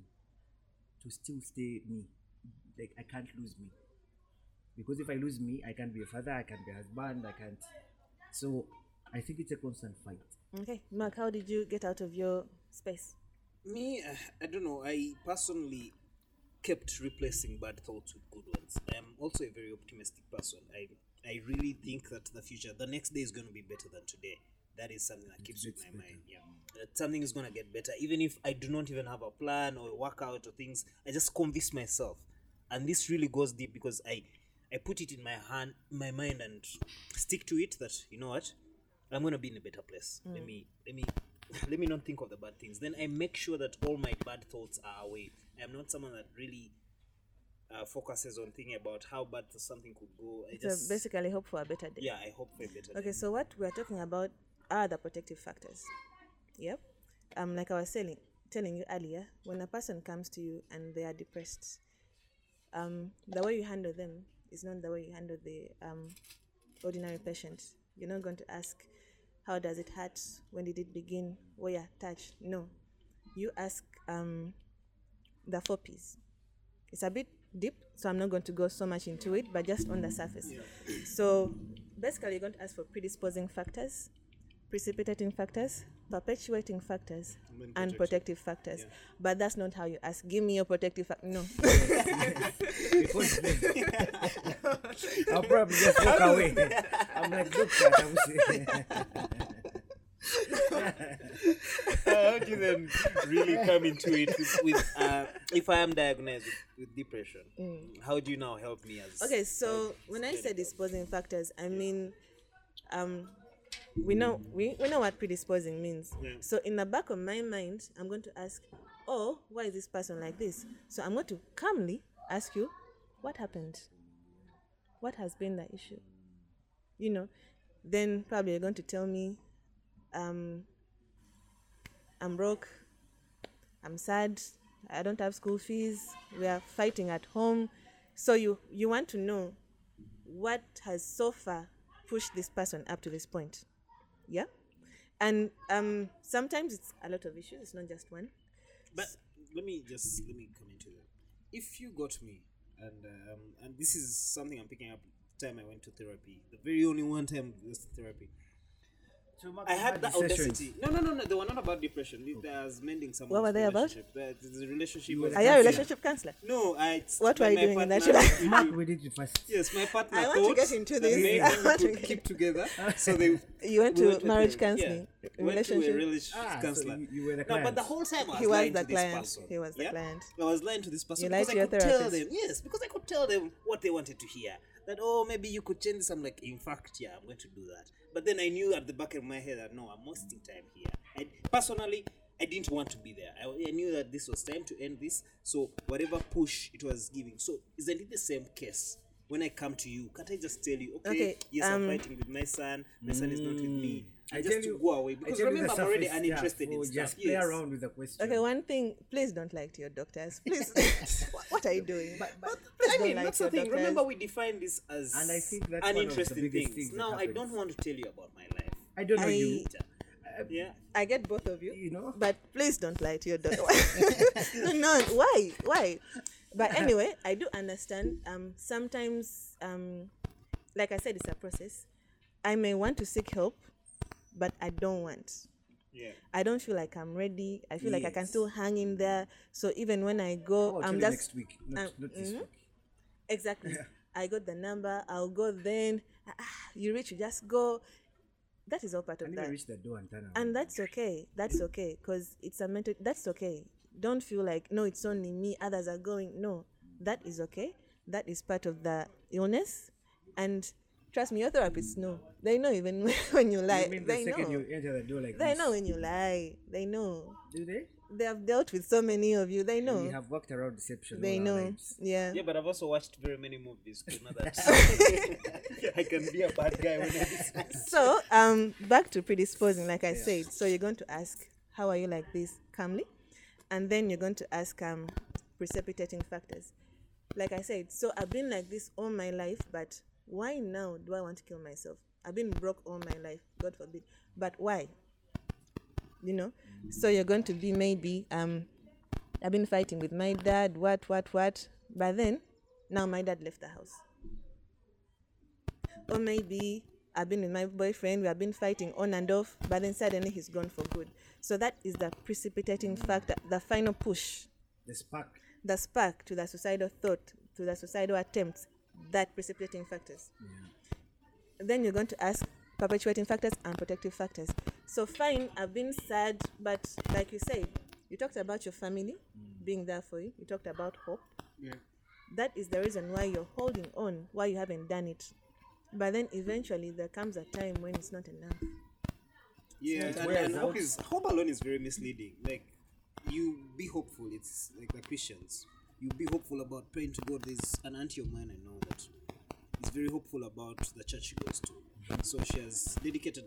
to still stay me. Like I can't lose me. Because if I lose me, I can't be a father, I can't be a husband, I can't so I think it's a constant fight. Okay, Mark, how did you get out of your space? Me, uh, I don't know. I personally kept replacing bad thoughts with good ones. I am also a very optimistic person. I I really think that the future, the next day is going to be better than today. That is something that keeps with my mind. Yeah, that something is going to get better, even if I do not even have a plan or a workout or things. I just convince myself, and this really goes deep because I I put it in my hand, my mind, and stick to it. That you know what, I'm going to be in a better place. Let me let me let me not think of the bad things. Then I make sure that all my bad thoughts are away. I am not someone that really uh, focuses on thinking about how bad something could go. I So just basically, hope for a better day. yeah, I hope for a better. Day. Okay, so what we are talking about are the protective factors. Yep. Um, like I was telling telling you earlier, when a person comes to you and they are depressed, um, the way you handle them is not the way you handle the um, ordinary patient. You're not going to ask, "How does it hurt? When did it begin? Were you touched?" No, you ask um, the four P's. It's a bit deep, so I'm not going to go so much into it, but just on the surface. So basically, you're going to ask for predisposing factors, precipitating factors, perpetuating factors, And and protective factors. But that's not how you ask. Give me your protective factor. No. because I'll probably just walk away. I'm like, look, that I'm saying. how do you then really come into it with, with uh, if I am diagnosed with, with depression? How do you now help me as okay, so when I say disposing factors, I mean, um, we know we, we know what predisposing means. Yeah. So in the back of my mind, I'm going to ask, oh, why is this person like this? So I'm going to calmly ask you, what happened? What has been the issue? You know, then probably you're going to tell me, um, I'm broke, I'm sad, I don't have school fees, we are fighting at home. So you you want to know what has so far pushed this person up to this point. Yeah? And um sometimes it's a lot of issues, it's not just one. But let me just let me come into that. If you got me, and um, and this is something I'm picking up. the Time I went to therapy, the very only one time I was therapy. So, I had that audacity. No, no, no, no. They were not about depression. It was mending someone's What were they about? relationship. The, the relationship. Was were Are you a relationship counselor? No, I. What were you my doing in that? partner- Should I- Mark, we did it first. Yes, my partner. I want to thought get into that this. maybe I we want to could get- keep together. So they. You went we to went marriage therapy. counseling, Yeah. We went to a relationship. relationship Ah, so counselor. you- you were the No, but the whole time I was, He was lying the to this client. person. He was the client. I was lying to this person You lied because to I your could tell therapist. them. Yes, because I could tell them what they wanted to hear. That oh, maybe you could change this. I'm like, in fact, yeah, I'm going to do that. But then I knew at the back of my head that no, I'm wasting time here. I personally. I didn't want to be there. I, I knew that this was time to end this. So whatever push it was giving. So isn't it the same case? When I come to you, can't I just tell you, okay, Okay, yes, um, I'm fighting with my son. My son is not with me. I And tell just to you, go away I because tell you remember I'm already surface, yeah, uninterested in we'll stuff. Just play yes. around with the question. Okay, one thing, please don't lie to your doctors. Please, what, what are you doing? But- but- please I mean, lie that's the thing. doctors. Remember, we defined this as And I think that's one of the uninteresting things. things Now, I don't want to tell you about my life. I don't know I- you. Yeah. I get both of you. You know? But please don't lie to your doctor. no, why? Why? But anyway, I do understand. Um, sometimes, um, like I said, it's a process. I may want to seek help, but I don't want. Yeah. I don't feel like I'm ready. I feel like I can still hang in there. So even when I go, Oh, I'm just next week, not, um, not this mhm. week. Exactly. I got the number. I'll go then. Ah, you reach, you just go. That is all part of that reached the door and turn around. and that's okay that's okay because it's a mental that's okay don't feel like no it's only me others are going no that is okay that is part of the illness and trust me your therapists know they know even when you lie you mean the they second know you enter the door like they this? know when you lie they know Do they? they have dealt with so many of you. They know. We have worked around deception. They all know. lives. Yeah. Yeah, but I've also watched very many movies to know that I can be a bad guy when I decide. So, um, back to predisposing, like I said. So you're going to ask, "How are you like this?" calmly, and then you're going to ask, um, precipitating factors. Like I said, so I've been like this all my life, but why now do I want to kill myself? I've been broke all my life, God forbid. But why? You know. So you're going to be maybe, um, I've been fighting with my dad. What, what, what? But then, now my dad left the house or maybe I've been with my boyfriend, we have been fighting on and off, but then suddenly he's gone for good. So that is the precipitating factor, the final push, The spark. the spark to the suicidal thought, to the suicidal attempts, that precipitating factors. Then you're going to ask perpetuating factors and protective factors. So fine, I've been sad, but like you said, you talked about your family mm. being there for you. You talked about hope Yeah. that is the reason why you're holding on, why you haven't done it. But then eventually there comes a time when it's not enough. Yeah, it and, and hope is hope alone is very misleading. Like you be hopeful. It's like the Christians. You be hopeful about praying to God. There's an auntie of mine I know that is very hopeful about the church she goes to. So she has dedicated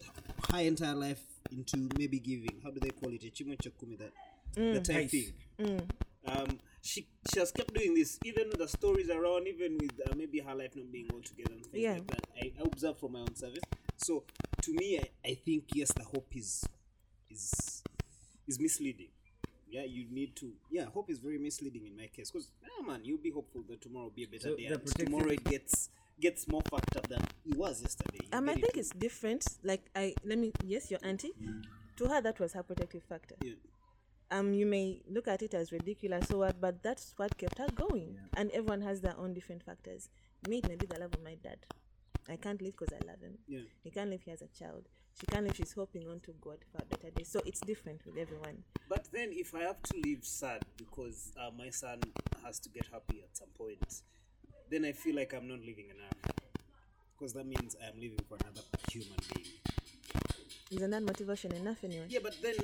her entire life into maybe giving. How do they call it? Echimo chakumi that the type Nice. thing. Um, she she has kept doing this. Even the stories around, even with uh, maybe her life not being all together and things Yeah. like that. I, I observe from my own service. So to me, I, I think yes, the hope is is is misleading. Yeah, you need to. Yeah, hope is very misleading in my case because yeah, man, you'll be hopeful that tomorrow will be a better So day. And tomorrow it gets gets more fucked up than it was yesterday. You Um, I think it? it's different. Like I let me yes, your auntie. To her that was her protective factor. Yeah. Um, you may look at it as ridiculous or what, but that's what kept her going. And everyone has their own different factors. Me, it may be the love of my dad. I can't live because I love him. Yeah. He can't live here as a child. She can't live. She's hoping on to God for a better day. So it's different with everyone. But then, if I have to live sad because uh, my son has to get happy at some point, then I feel like I'm not living enough. Because that means I am living for another human being. Isn't that motivation enough anyway? Yeah, but then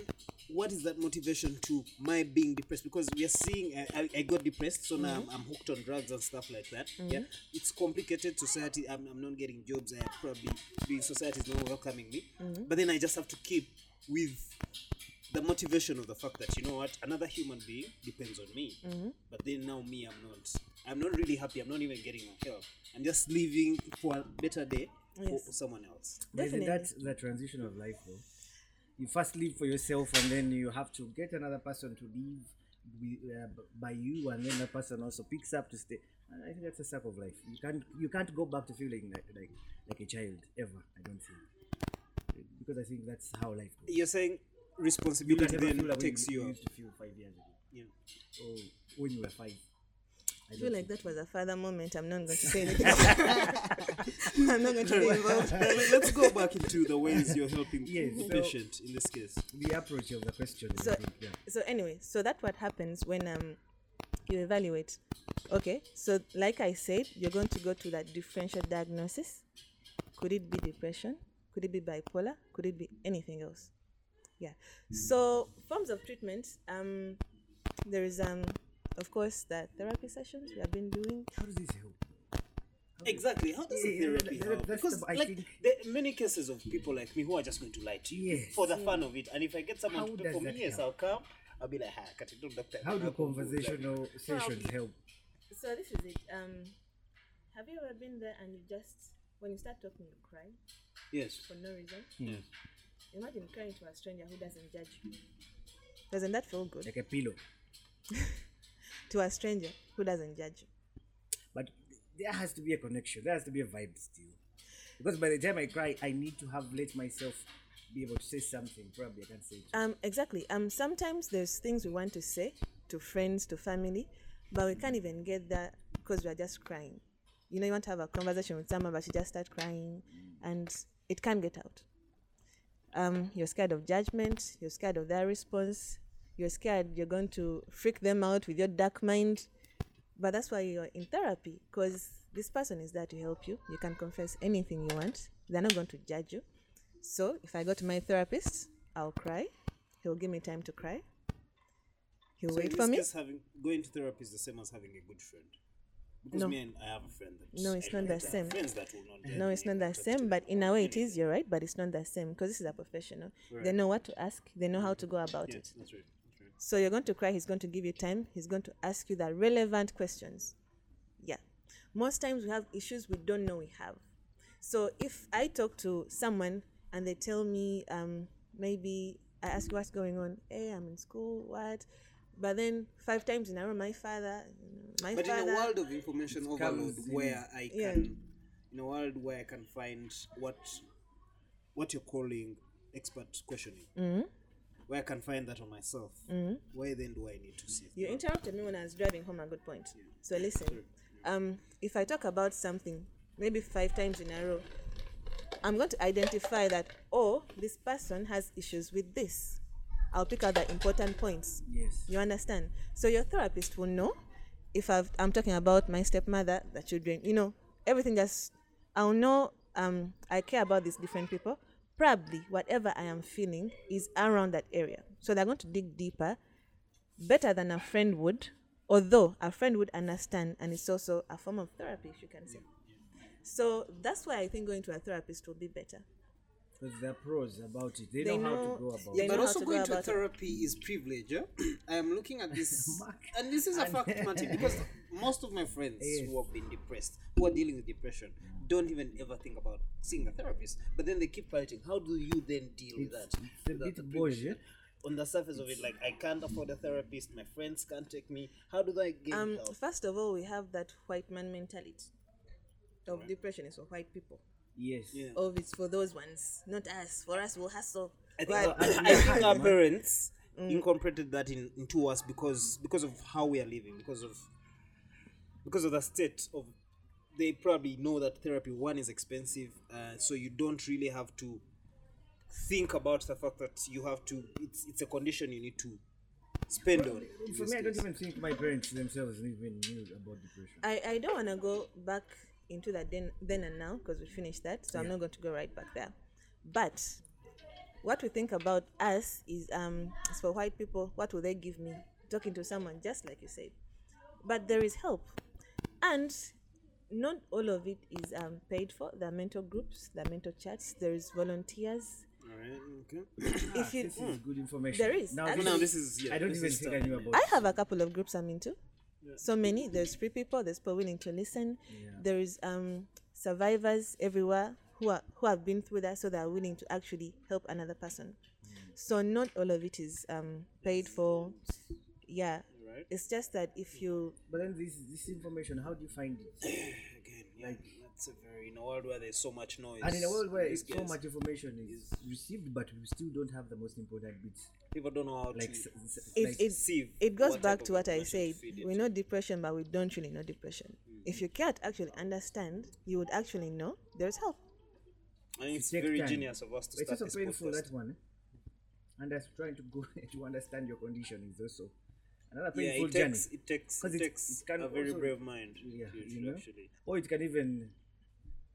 what is that motivation to my being depressed? Because we are seeing I, I, I got depressed, so now I'm, mm-hmm. I'm hooked on drugs and stuff like that. Mm-hmm. Yeah, it's complicated society. I'm, I'm not getting jobs. I probably being society is not welcoming me. Mm-hmm. But then I just have to keep with the motivation of the fact that you know what another human being depends on me but then now me i'm not i'm not really happy i'm not even getting my help i'm just living for a better day Yes. for someone else But Isn't that the transition of life though? You first live for yourself and then you have to get another person to live uh, by you and then that person also picks up to stay. And I think that's a circle of life. You can't you can't go back to feeling like like, like a child ever. I don't think because I think that's how life goes. you're saying responsibility never then takes you, you you used to feel five years ago yeah. or when you were five. I I feel like that was a father moment. I'm not going to say anything. I'm not going to be involved. Let- let's go back into the ways you're helping Yes, the so- patient in this case the approach of the question. is, So- think, yeah. So anyway, so that's what happens when um you evaluate. Okay, so like I said, you're going to go to that differential diagnosis. Could it be depression? Could it be bipolar? Could it be anything else? Yeah. So forms of treatment. Um, there is um, of course, the therapy sessions we have been doing. How does this help? exactly how does the Yeah, therapy that- help because the- I like think- there are many cases of people like me who are just going to lie to you Yes. for the fun of it and if i get someone How to do does for me that yes i'll come i'll be like hi cut it doctor How do I'll go do that." conversational sessions help? So this is it. Um, have you ever been there and you just when you start talking you cry yes for no reason? yes Imagine crying to a stranger who doesn't judge you. Doesn't that feel good? Like a pillow. To a stranger who doesn't judge you. But there has to be a connection. There has to be a vibe still. Because by the time I cry, I need to have let myself be able to say something. Probably I can't say it. Um, exactly. Um, sometimes there's things we want to say to friends, to family, but we can't even get that because we are just crying. You know, you want to have a conversation with someone, but you just start crying, and it can't get out. Um, you're scared of judgment. You're scared of their response. You're scared you're going to freak them out with your dark mind. But that's why you're in therapy, because this person is there to help you. You can confess anything you want. They're not going to judge you. So if I go to my therapist, I'll cry. He'll give me time to cry. he'll So wait for me. having going to therapy is the same as having a good friend. Because No. me and I have a friend that No, it's not the that I have same. Friends that will not No, it's not the same, but in a way it is, you're right, but it's not the same because this is a professional. They know what to ask, they know how to go about Yeah, it. that's right. That's right. So you're going to cry, he's going to give you time, he's going to ask you the relevant questions. Yeah. Most times we have issues we don't know we have. So if I talk to someone and they tell me, um, maybe I ask what's going on, hey, I'm in school, what? But then five times in a row, my father, my father. But in a world of information overload, in- where I Yeah. can, in a world where I can find what, what you're calling expert questioning, Mm-hmm. Where I can find that on myself, why then do I need to see? You interrupted me when I was driving home. A good point. So listen, um, if I talk about something maybe five times in a row, I'm going to identify that oh, this person has issues with this. I'll pick out the important points. Yes. You understand? So your therapist will know if I've, I'm talking about my stepmother, the children. You know, everything just I'll know. Um, I care about these different people. Probably whatever I am feeling is around that area. So they're going to dig deeper better than a friend would, although a friend would understand, and it's also a form of therapy, if you can say. So that's why I think going to a therapist will be better. Because there are pros about it. They, They know, how to go about they it. but also to go going to therapy is privilege. Yeah? I am looking at this, and this is a fact, Marty, because most of my friends Yes. who have been depressed, who are dealing with depression, don't even ever think about seeing a therapist. But then they keep fighting. How do you then deal with that? it's a bit the privilege? bullshit. On the surface of it, like I can't afford a therapist, my friends can't take me. How do I get Um, help? first of all, we have that white man mentality of depression is for white people. Yes. Yeah. Oh, it's for those ones, not us. For us, we'll hustle. I think, Well, I, I think our man. parents incorporated that in, into us because because of how we are living, because of because of the state of they probably know that therapy one is expensive, uh, so you don't really have to think about the fact that you have to. It's it's a condition you need to spend on. in For this me, I don't even think my parents themselves even knew about depression. I, I don't want to go back into that then, then and now because we finished that, so I'm not going to go right back there. But what we think about us is um is for white people. What will they give me? Talking to someone just like you said, but there is help, and not all of it is um paid for. There are mentor groups, there are mentor chats. There is volunteers. All right. Okay. if you This is good information. There is, Now, actually- now this is yeah. I don't even is think stuff. I knew about I have a couple of groups I'm into. So many. There's free people. There's people willing to listen. There is um survivors everywhere who are who have been through that, so they are willing to actually help another person. So not all of it is um paid for. Yeah, Right. it's just that if you But then this this information, how do you find it? Again, yeah, that's a very in a world where there's so much noise. And in a world where these so much information is received, but we still don't have the most important bits. people don't know how Like, to. s- s- it, like it, sieve it goes back to what I said. We know depression, but we don't really know depression. If you can't actually understand, you would actually know there's help. I think it's very time. genius of us to But it's start also painful podcast. that one. eh? And that's trying to go to understand your condition is also another Yeah, painful it journey. takes it takes 'Cause it it- takes it can a very also- brave mind Yeah, to, to you know? actually. Or it can even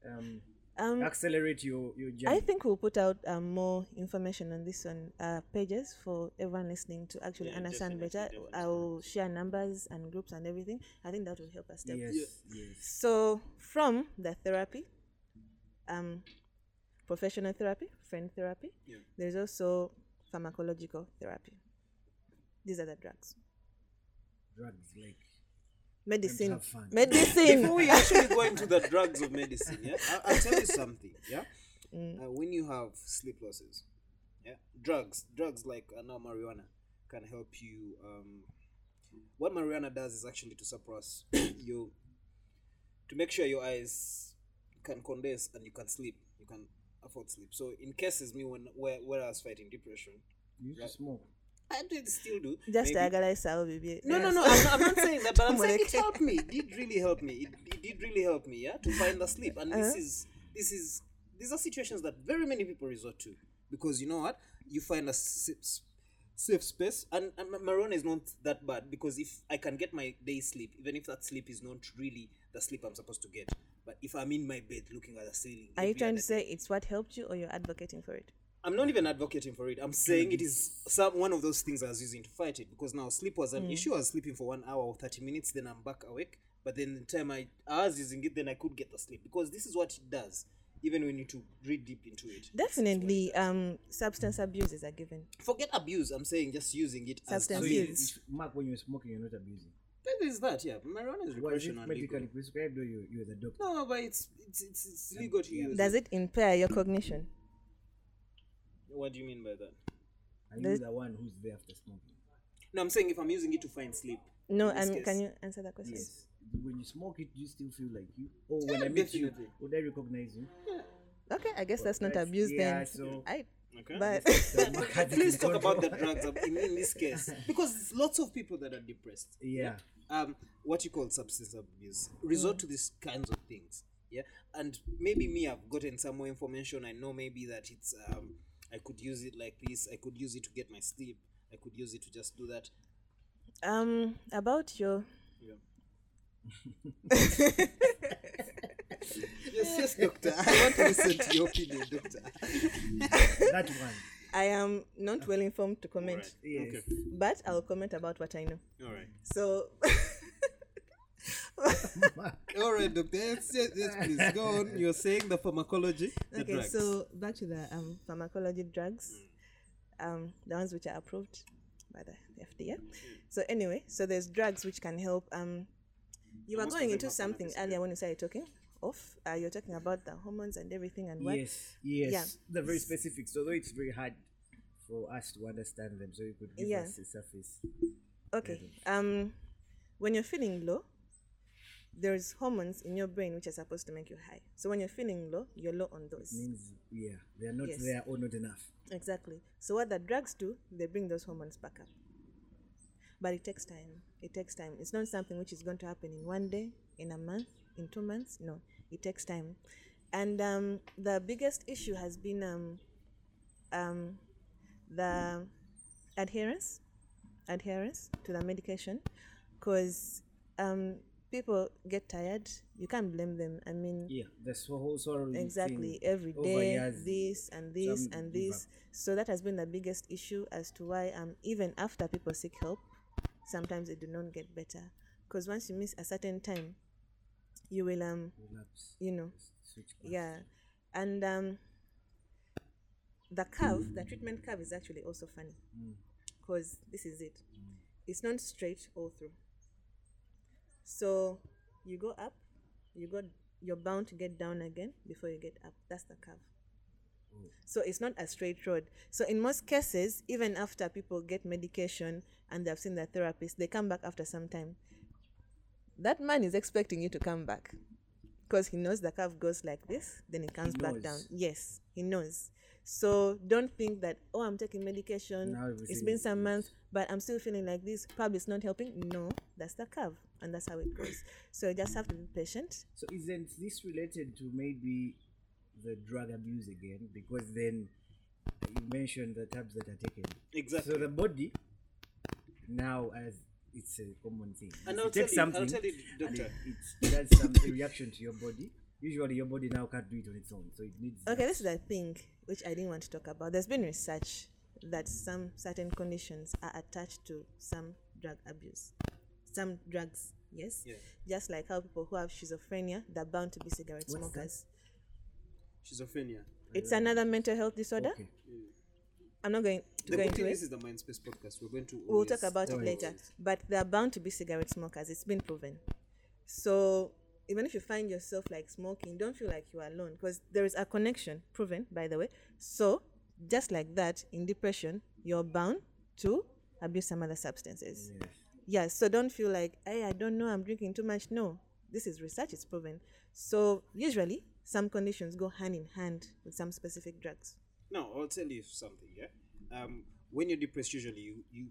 um, Um, accelerate your your journey? I think we'll put out um, more information on this on uh, pages for everyone listening to actually Yeah, understand better. definitely. I will share numbers and groups and everything. I think that will help us. step. yes, yes. So from the therapy, um, professional therapy, friend therapy, Yeah. there's also pharmacological therapy. These are the drugs. Drugs like Medicine. have fun. Medicine. Before we actually go into the drugs of medicine, yeah, I, I'll tell you something. Yeah, Mm. uh, when you have sleep losses, yeah, drugs, drugs like uh, now marijuana can help you. Um, what marijuana does is actually to suppress you, to make sure your eyes can condense and you can sleep. You can afford sleep. So in cases me when where, where I was fighting depression, you used Right. to smoke. I did still do. Just agalize sao baby. No, no, Yes. no. I'm not, I'm not saying that, but I'm saying it helped me. It did really help me. It, it did really help me. Yeah, to find the sleep. And this Uh-huh. is this is these are situations that very many people resort to because you know what you find a safe, safe space. And, and ma- marijuana is not that bad because if I can get my day sleep, even if that sleep is not really the sleep I'm supposed to get, but if I'm in my bed looking at the ceiling, Are you trying to say it's what helped you or you're advocating for it? I'm not even advocating for it. I'm saying it is some one of those things I was using to fight it because now sleep was an issue. I was sleeping for one hour or thirty minutes, then I'm back awake. But then the time I, I was using it, then I could get the sleep because this is what it does. Even when you to read deep into it. Definitely, um, substance abuse is a given. Forget abuse. I'm saying just using it as Substance So a abuse. you- Mark, when you're smoking, you're not abusing. There is that, yeah. Marijuana is recreational and medically legal. prescribed or you, you're the doctor? No, but it's it's it's, it's legal to use. Does it impair your cognition? What do you mean by that? Are you There's- the one who's there after smoking? No, I'm saying if I'm using it to find sleep. No, in this case. can you answer that question? Yes. When you smoke it, do you still feel like you? Or when Yeah, I meet you, would I recognize you? Yeah. Okay, I guess that's not That's- abuse yeah, then. so- I, Okay. but So Mark Please talk about the drugs in, in this case because there's lots of people that are depressed. Yeah. Um, what you call substance abuse resort to these kinds of things. Yeah, and maybe me, I've gotten some more information. I know maybe that it's um, I could use it like this. I could use it to get my sleep. I could use it to just do that. um, about your Yeah. yes, yes, doctor. I want to listen to your opinion, doctor. that one. I am not well informed to comment, Alright, Yes. Okay. but I'll comment about what I know. All right. So, Mark. All right, doctor. Yes, yes, yes, please go on. You're saying the pharmacology, the okay, drugs. so back to the um, pharmacology drugs, um, the ones which are approved by the FDA. So anyway, so there's drugs which can help. Um, you were going into something earlier when you started talking off. Uh, you're talking about the hormones and everything and what. Yes, yes. Yeah. They're very specific, so though it's very hard for us to understand them, so you could give Yeah. us a surface. Okay. Um, when you're feeling low, there's hormones in your brain which are supposed to make you high. So when you're feeling low, you're low on those. Means, yeah, they're not Yes. there or not enough. Exactly. So what the drugs do, they bring those hormones back up. But it takes time. It takes time. It's not something which is going to happen in one day, in a month, in two months. No, it takes time. And um, the biggest issue has been um, um, the adherence, adherence to the medication, because um, people get tired. You can't blame them. I mean, Yeah, that's the whole sort of exactly every day this and this and this. So that has been the biggest issue as to why um even after people seek help sometimes they do not get better. Because once you miss a certain time you will um relapse, you know yeah. And um the curve the treatment curve is actually also funny because this is it. It's not straight all through so you go up you go you're bound to get down again before you get up. That's the curve. So it's not a straight road. So in most cases even after people get medication and they've seen their therapist they come back after some time. That man is expecting you to come back because he knows the curve goes like this then it comes back down. Yes he knows. So don't think that oh i'm taking medication. It's been some months but i'm still feeling like this. Probably it's not helping? No that's the curve and that's how it goes so you just have to be patient So isn't this related to maybe the drug abuse again? Because then you mentioned the tabs that are taken. Exactly. So the body now as it's a common thing. And If I'll you take tell you- I'll tell you, and doctor. it, it does some reaction to your body. Usually your body now can't do it on its own. So it needs Okay, this is a thing which I didn't want to talk about. There's been research that some certain conditions are attached to some drug abuse. Some drugs, yes? Yeah. Just like how people who have schizophrenia, they're bound to be cigarette What's that? smokers. Schizophrenia. It's another mental health disorder. Okay. I'm not going to The go into it. this is the Mindspace podcast. We're going to. We'll talk about it Always. later. But they're bound to be cigarette smokers. It's been proven. So even if you find yourself like smoking, don't feel like you are alone because there is a connection proven, by the way. So just like that, in depression, you're bound to abuse some other substances. Yes. Yeah. So don't feel like, hey, I don't know, I'm drinking too much. No, this is research. It's proven. So usually, some conditions go hand in hand with some specific drugs. No, I'll tell you something. Yeah. Um, when you're depressed, usually you you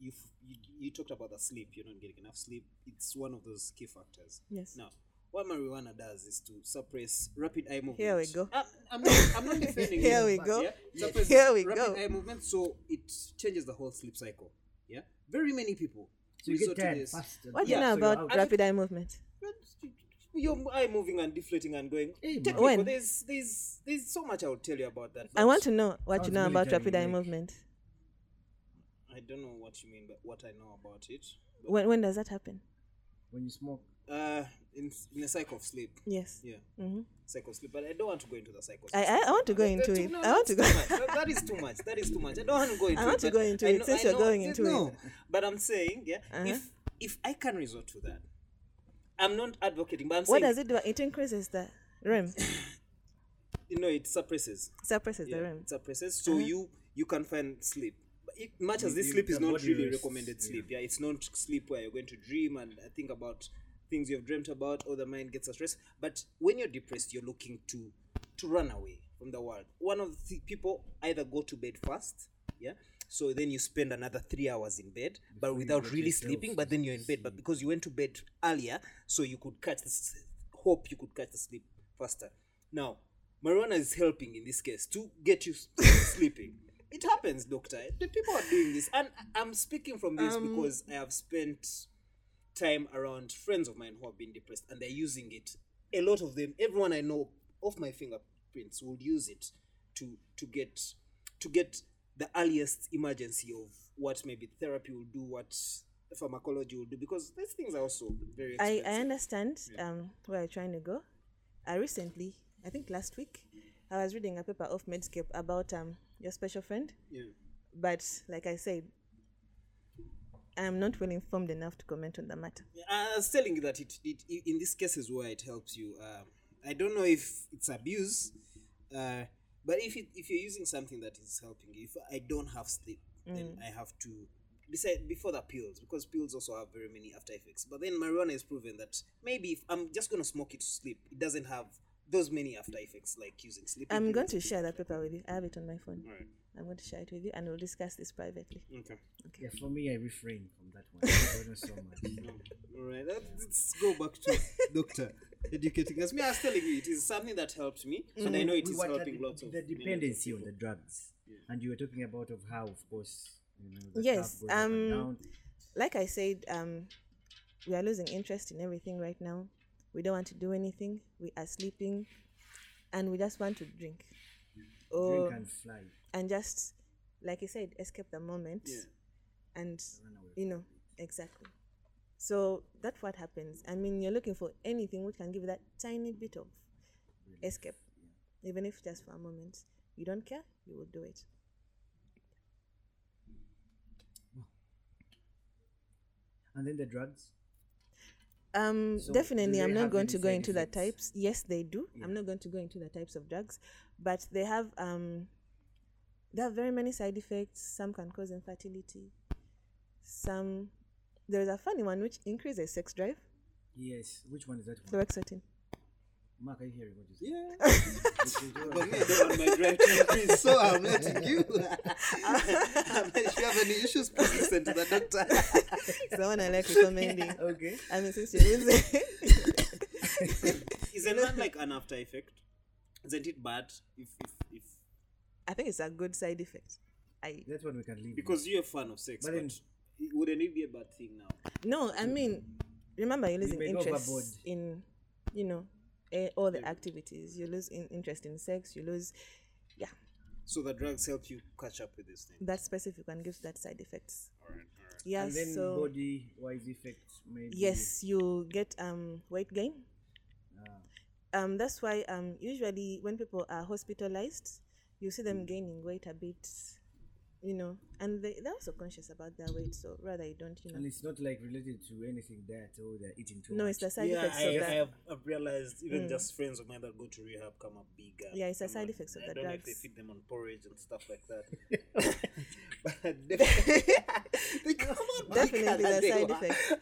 you you, you talked about the sleep. You're not getting enough sleep. It's one of those key factors. Yes. Now, what marijuana does is to suppress rapid eye movement. Here we go. I, I'm not. I'm not defending. Here we go. Yeah? Here we rapid go. eye movement, so it changes the whole sleep cycle. Yeah. Very many people. So you get resort tired this. faster. What do Yeah, you know so about rapid eye movement? Your eye moving and deflating and going. Hey, man. When? There's there's there's so much I would tell you about that. I want to know what you Sounds know about rapid eye like- movement. I don't know what you mean, but what I know about it. When when does that happen? When you smoke, Uh, in in a cycle of sleep. Yes. Yeah, hmm cycle of sleep. But I don't want to go into the cycle. I. I I want to go That- into it. no, I want to go. that's too much. That- that is too much. That is too much. I don't want to go into it. I want to go into it know- since I you're know- going into no, it. But I'm saying, yeah, Uh-huh. if if I can resort to that, I'm not advocating, but I'm What saying, does it do? It increases the REM, you know, it suppresses. suppresses Yeah, the REM. it suppresses. So Uh-huh. you you can find sleep. But it, much as this sleep is not really recommended sleep. Yeah, it's not sleep where you're going to dream and uh, think about things you've dreamt about, or the mind gets stressed. But when you're depressed, you're looking to to run away from the world. One of the people either go to bed fast, yeah. So then you spend another three hours in bed, but without really sleeping. But then you're in bed, but because you went to bed earlier, so you could catch the hope you could catch the sleep faster. Now, marijuana is helping in this case to get you sleeping. It happens, doctor. The people are doing this, and I'm speaking from this Um, because I have spent time around friends of mine who have been depressed, and they're using it. A lot of them, everyone I know of my fingerprints, will use it to to get to get the earliest emergency of what maybe therapy will do, what pharmacology will do, because these things are also very I, expensive. I understand um, where you're trying to go. I recently, I think last week, I was reading a paper of Medscape about um, your special friend. yeah. But like I said, I'm not well informed enough to comment on the matter. I was telling you that it, it, in these cases where it helps you. Um, I don't know if it's abuse, uh, but if it, if you're using something that is helping you, if I don't have sleep, then I have to decide before the pills because pills also have very many after effects. But then marijuana is proven that maybe if I'm just gonna smoke it to sleep, it doesn't have those many after effects like using sleep. I'm going to share that paper with you. I have it on my phone. Alright. I'm going to share it with you and we'll discuss this privately. Okay. Okay. yeah, for me, I refrain from that one. I don't know so much. All right, let's go back to doctor educating us. Me, I was telling you, it is something that helped me, and I know it We is were helping the, lots of the many dependency on the drugs, and you were talking about of how, of course, you know, the Yes, goes um. Like I said, um, we are losing interest in everything right now. We don't want to do anything. We are sleeping and we just want to drink. Or, drink oh, and fly. and just, like you said, escape the moment. Yeah. And, you know, exactly. So that's what happens. I mean, you're looking for anything which can give you that tiny bit of escape, even if just for a moment. You don't care, you will do it. And then the drugs. Um, So definitely, I'm not going to go into the types. Yes, they do. I'm not going to go into the types of drugs, but they have um, they have very many side effects. Some can cause infertility. Some there is a funny one which increases sex drive. Yes. Which one is that one? Fluoxetine. Mark, are you hearing what you say? Yeah. but me, I don't want my drive to increase, so I'm letting you. if you have any issues, please listen to the doctor. It's the one I like recommending. Okay. I mean, since you're using Is it not like an after effect? Isn't it bad if, if, if I think it's a good side effect. I That's what we can leave. because you're a fan of sex, But but, then- it- wouldn't it be a bad thing now? no, I mean, remember you're losing interest in, you know, eh, all the activities. You lose in, interest in sex. You lose, yeah. So the drugs help you catch up with this thing. that specific one gives that side effects. All right, all right. Yes. and then so body wise effects maybe. yes, you get um weight gain. Ah, Um, that's why um usually when people are hospitalized, you see them gaining weight a bit, you know, and they they're also conscious about their weight. So rather you don't, you know. and it's not like related to anything that or they're eating too No, much. it's the side yeah, effects I, of I that. have I've realized even just friends of mine that go to rehab come up big. uh, Yeah, it's the side up- effects of I the don't know if they feed them on porridge and stuff like that. but definitely, they come out Definitely bigger the side were. effects.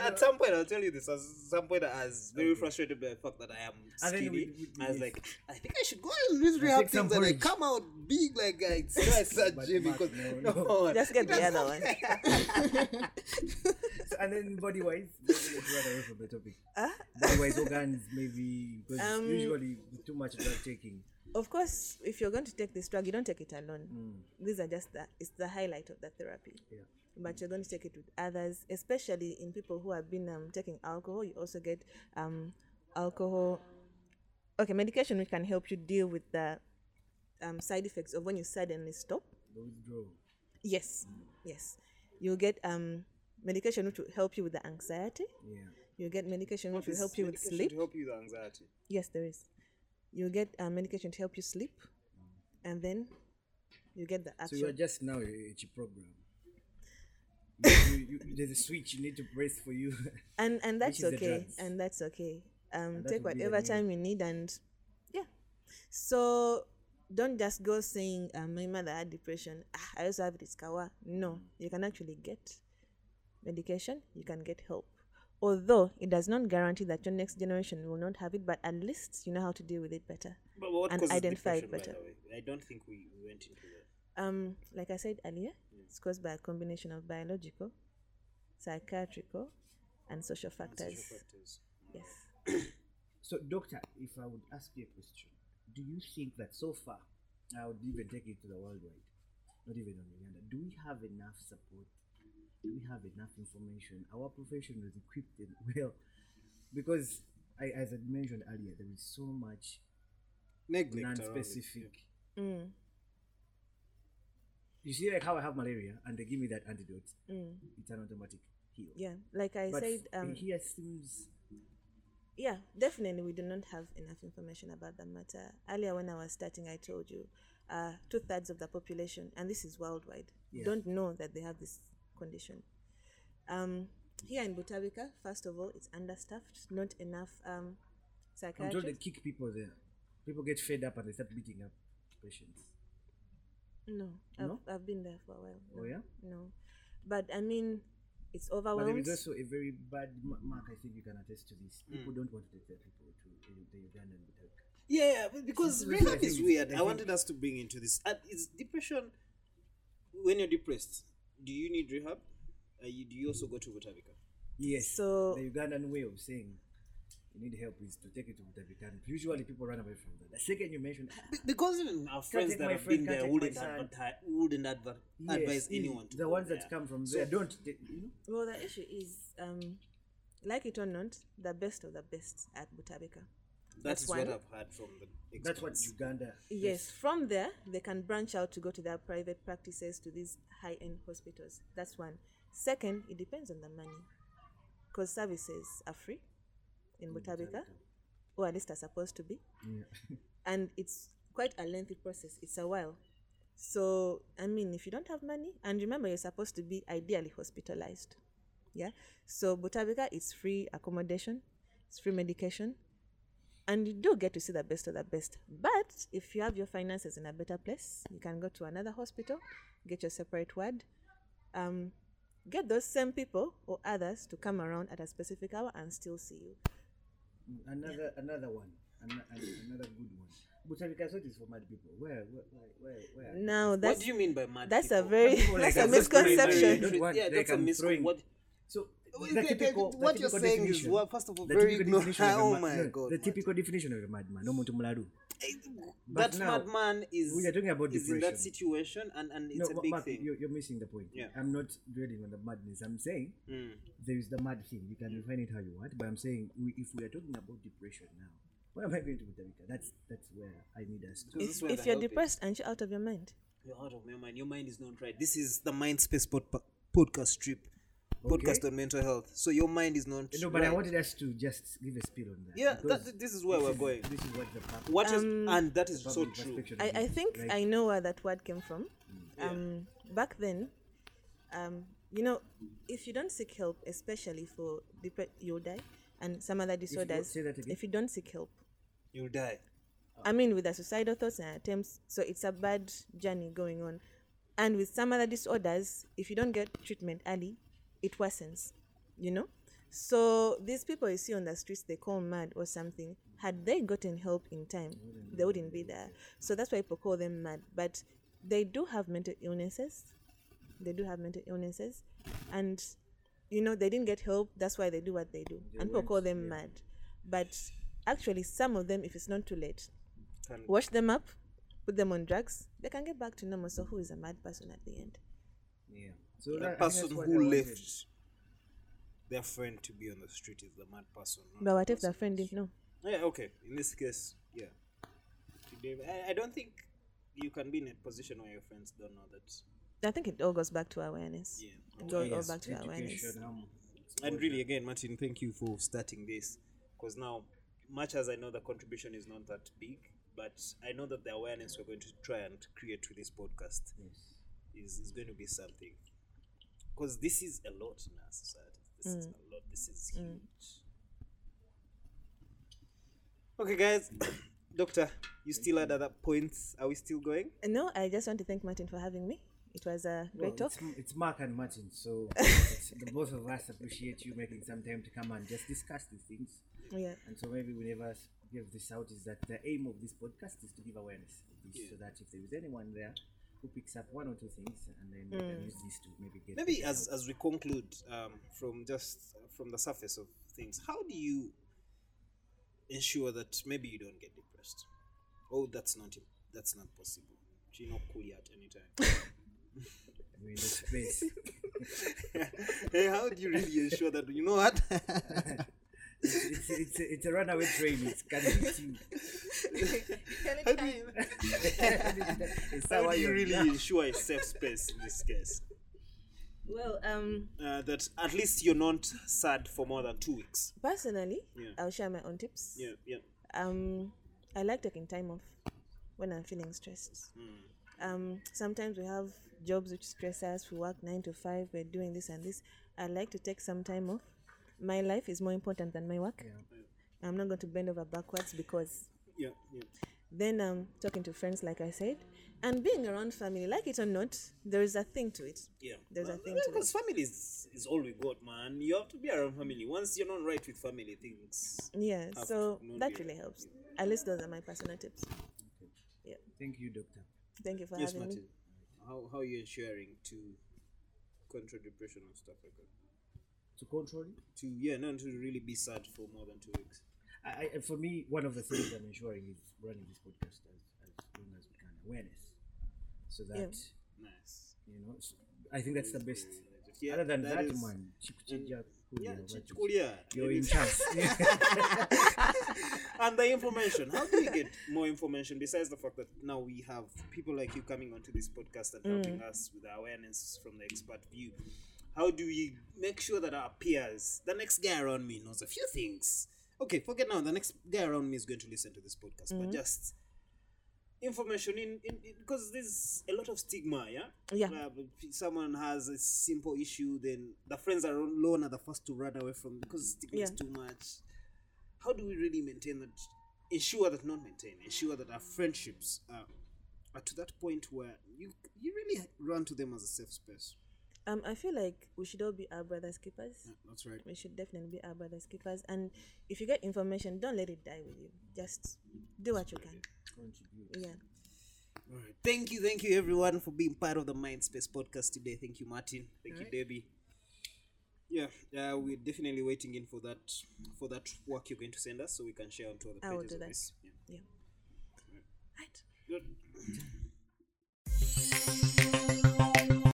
At some point, I'll tell you this. At some point, I was very frustrated by the fact that I am And skinny. we- we- I was yes. like, I think I should go and use rehab things and I come out big like I it's at But gym Mark, because no, no, Just get the other one. And then body wise, let's run away from the topic. Body wise organs maybe because Um, usually too much drug taking. Of course, if you're going to take this drug, you don't take it alone. These are just the it's the highlight of the therapy. Yeah. But you're going to take it with others, especially in people who have been um, taking alcohol. You also get um, alcohol. Okay, medication which can help you deal with the um, side effects of when you suddenly stop. The withdrawal. Yes, yes. You'll get um, medication which will help you with the anxiety. Yeah. You'll get medication which will help you with medication sleep. To help you with anxiety. Yes, there is. You'll get uh, medication to help you sleep, and then you get the So actual. you are just now a, a chip program. You, you, you, there's a switch you need to press for you. and and that's okay and that's okay um And take would be the whatever time you need and yeah so don't just go saying um, my mother had depression ah, i also have this kawa no you can actually get medication you can get help although it does not guarantee that your next generation will not have it but at least you know how to deal with it better But what And identify it depression, by better. the way? I don't think we, we went into that. Um like i said earlier it's caused by a combination of biological psychiatrical and social factors Social factors. yes So, doctor, if I would ask you a question, do you think that so far, I would even take it to the worldwide, not even on Uganda, do we have enough support? Do we have enough information? Our profession is equipped and well, because I, as I mentioned earlier, there is so much Neglect. around it, non-specific. mm. You see, like how I have malaria, and they give me that antidote. Mm. It's an automatic heal. yeah like i but said um here seems yeah definitely we do not have enough information about the matter earlier when i was starting i told you uh two-thirds of the population and this is worldwide Yeah. don't know that they have this condition um here in butabika first of all it's understaffed not enough um I'm told they kick people there. People get fed up and they start beating up patients. No I've, No? I've been there for a while Oh yeah. no but i mean it's But there overwhelmed is also a very bad mark. I think you can attest to this. Mm. People don't want to take their people to the, the Ugandan Butak. Yeah, yeah, because This is rehab think is is- weird. I I wanted us to bring into this. Uh, is depression when you're depressed? Do you need rehab? Uh, you, do you also go to Butabika? Yes. So- the Ugandan way of saying you need help is to take it to Butak. And usually people run away from that. The second you mentioned, Be- Because even our friends that have friend, been there wouldn't my son. advertise, wouldn't adver- yes, advise the- anyone to the ones there. that come from So- there don't. Take, you know. well the issue is um like it or not the best of the best at butabika That's, That's what. I've heard from the Experts. That's what experts. Uganda. Yes, from there they can branch out to go to their private practices to these high-end hospitals. That's one. Second, it depends on the money, because services are free in Butabika, or at least are supposed to be, Yeah. and it's quite a lengthy process. It's a while. So I mean, if you don't have money, and remember, you're supposed to be ideally hospitalized. Yeah. So Butabika is free accommodation, it's free medication, and you do get to see the best of the best. But if you have your finances in a better place, you can go to another hospital, get your separate ward, um, get those same people or others to come around at a specific hour and still see you. Another another one. An- an- another good one. Butabika Sot is for mad people. Where where where where? where? Now What do you mean by mad that's a very that's like a us just going there, misconception. don't yeah, that's a can mis- throw in- what, So Wait, the wait, what the you're saying is, well, first of all, the very typical ignorant. definition Oh ma- my no, God, The man. typical definition of a madman, no muntu mularu. that now, madman is we are talking about is in that situation and, and it's no, a big Mark, thing. You're, you're missing the point. Yeah. I'm not dwelling on the madness. I'm saying Mm. there is the mad thing. You can define it how you want, but I'm saying we, if we are talking about depression now, why am I going to do, Butabika? That's that's where I need us to. Because If, if you're help is. depressed and you're out of your mind, You're out of your mind. Your mind is not right. This is the Mind Space pod- podcast strip. Podcast on mental health. So your mind is not No, but right. I wanted us to just give a spill on that. Yeah, that, this is where this we're is- going. This is what the pub- What is Um, and that is so true. I, I think right? I know where that word came from. Yeah. Um, back then, um, you know, if you don't seek help, especially for depre- you'll die, and some other you- disorders, say that again. if you don't seek help, You'll die. I mean, with the suicidal thoughts and attempts, so it's a bad journey going on. And with some other disorders, if you don't get treatment early, it worsens, you know? So these people you see on the streets, they call mad or something, had they gotten help in time, they wouldn't be there. So that's why people call them mad. But they do have mental illnesses. They do have mental illnesses. And, you know, they didn't get help. That's why they do what they do. and people call them mad. But actually, some of them, if it's not too late, Can- wash them up, put them on drugs, they can get back to normal. So who is a mad person at the end? Yeah. So The that, I think that's person who left their friend to be on the street is the mad person. not But the what if the person friend didn't know? Yeah, okay. In this case, yeah. I, I don't think you can be in a position where your friends don't know that. I think it all goes back to awareness. Yeah. It goes all Yes, back to awareness. um, And really, again, Martin, thank you for starting this. Because now, much as I know the contribution is not that big, but I know that the awareness we're going to try and create with this podcast yes. is, is going to be something. Because this is a lot in our society. This is mm. a lot. This is mm. huge. Okay, guys. Doctor, you still had other points. Are we still going? Uh, no, I just want to thank Martin for having me. It was a great Well, talk. It's, it's Mark and Martin, so the both of us appreciate you making some time to come and just discuss these things. Yeah. And so maybe we never give this out is that the aim of this podcast is to give awareness of this, so that if there is anyone there who picks up one or two things, and then we can use this to maybe get maybe people as as we conclude um, from just uh, from the surface of things how do you ensure that maybe you don't get depressed? Oh that's not im- that's not possible. You not cool at any time? I mean, the space. hey how do you really ensure that you know what it's, it's, it's, a, it's a runaway train. It's can hit you. how do you, it's how how do you you really ensure a safe space in this case Well, um, uh, that at least you're not sad for more than two weeks personally, Yeah. I'll share my own tips. yeah yeah Um, I like taking time off when I'm feeling stressed. Um, sometimes we have jobs which stress us. We work nine to five. We're doing this and this. I like to take some time off. My life is more important than my work. I'm not going to bend over backwards because yeah yeah then um talking to friends like i said and being around family like it or not there is a thing to it Yeah, There's a thing well, to it. because family is, is all we got, man. You have to be around family. Once you're not right with family, things. yeah so that be- really helps at least those are my personal tips Yeah. Thank you, doctor. thank you for Yes, having Martin. me How how are you ensuring to control depression and stuff like that? To control it. To yeah, not to really be sad for more than two weeks. I, I, for me, one of the things I'm ensuring is running this podcast as, as long as we can awareness, so that Yeah. Nice. you know. I think that's the best. Yeah, Other than that, is- man, chikuchija Yeah, what is- chichukulia. you're in is- chance. and the information. How do you get more information besides the fact that now we have people like you coming onto this podcast and helping mm. us with the awareness from the expert view? How do we make sure that our peers, the next guy around me, knows a few things? Okay, forget now. The next guy around me is going to listen to this podcast, but just information in, in, in because there's a lot of stigma. Yeah, Yeah. Uh, if someone has a simple issue, then the friends are alone are the first to run away from because stigma is too much how do we really maintain that ensure that not maintain ensure that our friendships are, are to that point where you you really run to them as a safe space um i feel like we should all be our brothers keepers. Yeah, that's right. We should definitely be our brothers keepers. And if you get information don't let it die with you. Just do what you can. Contribute. yeah. All right thank you thank you everyone for being part of the mindspace podcast today. Thank you martin. Thank you debbie. Yeah uh, we're definitely waiting in for that for that work you're going to send us so we can share onto other I will pages do of that. this. Yeah. yeah. Right. Good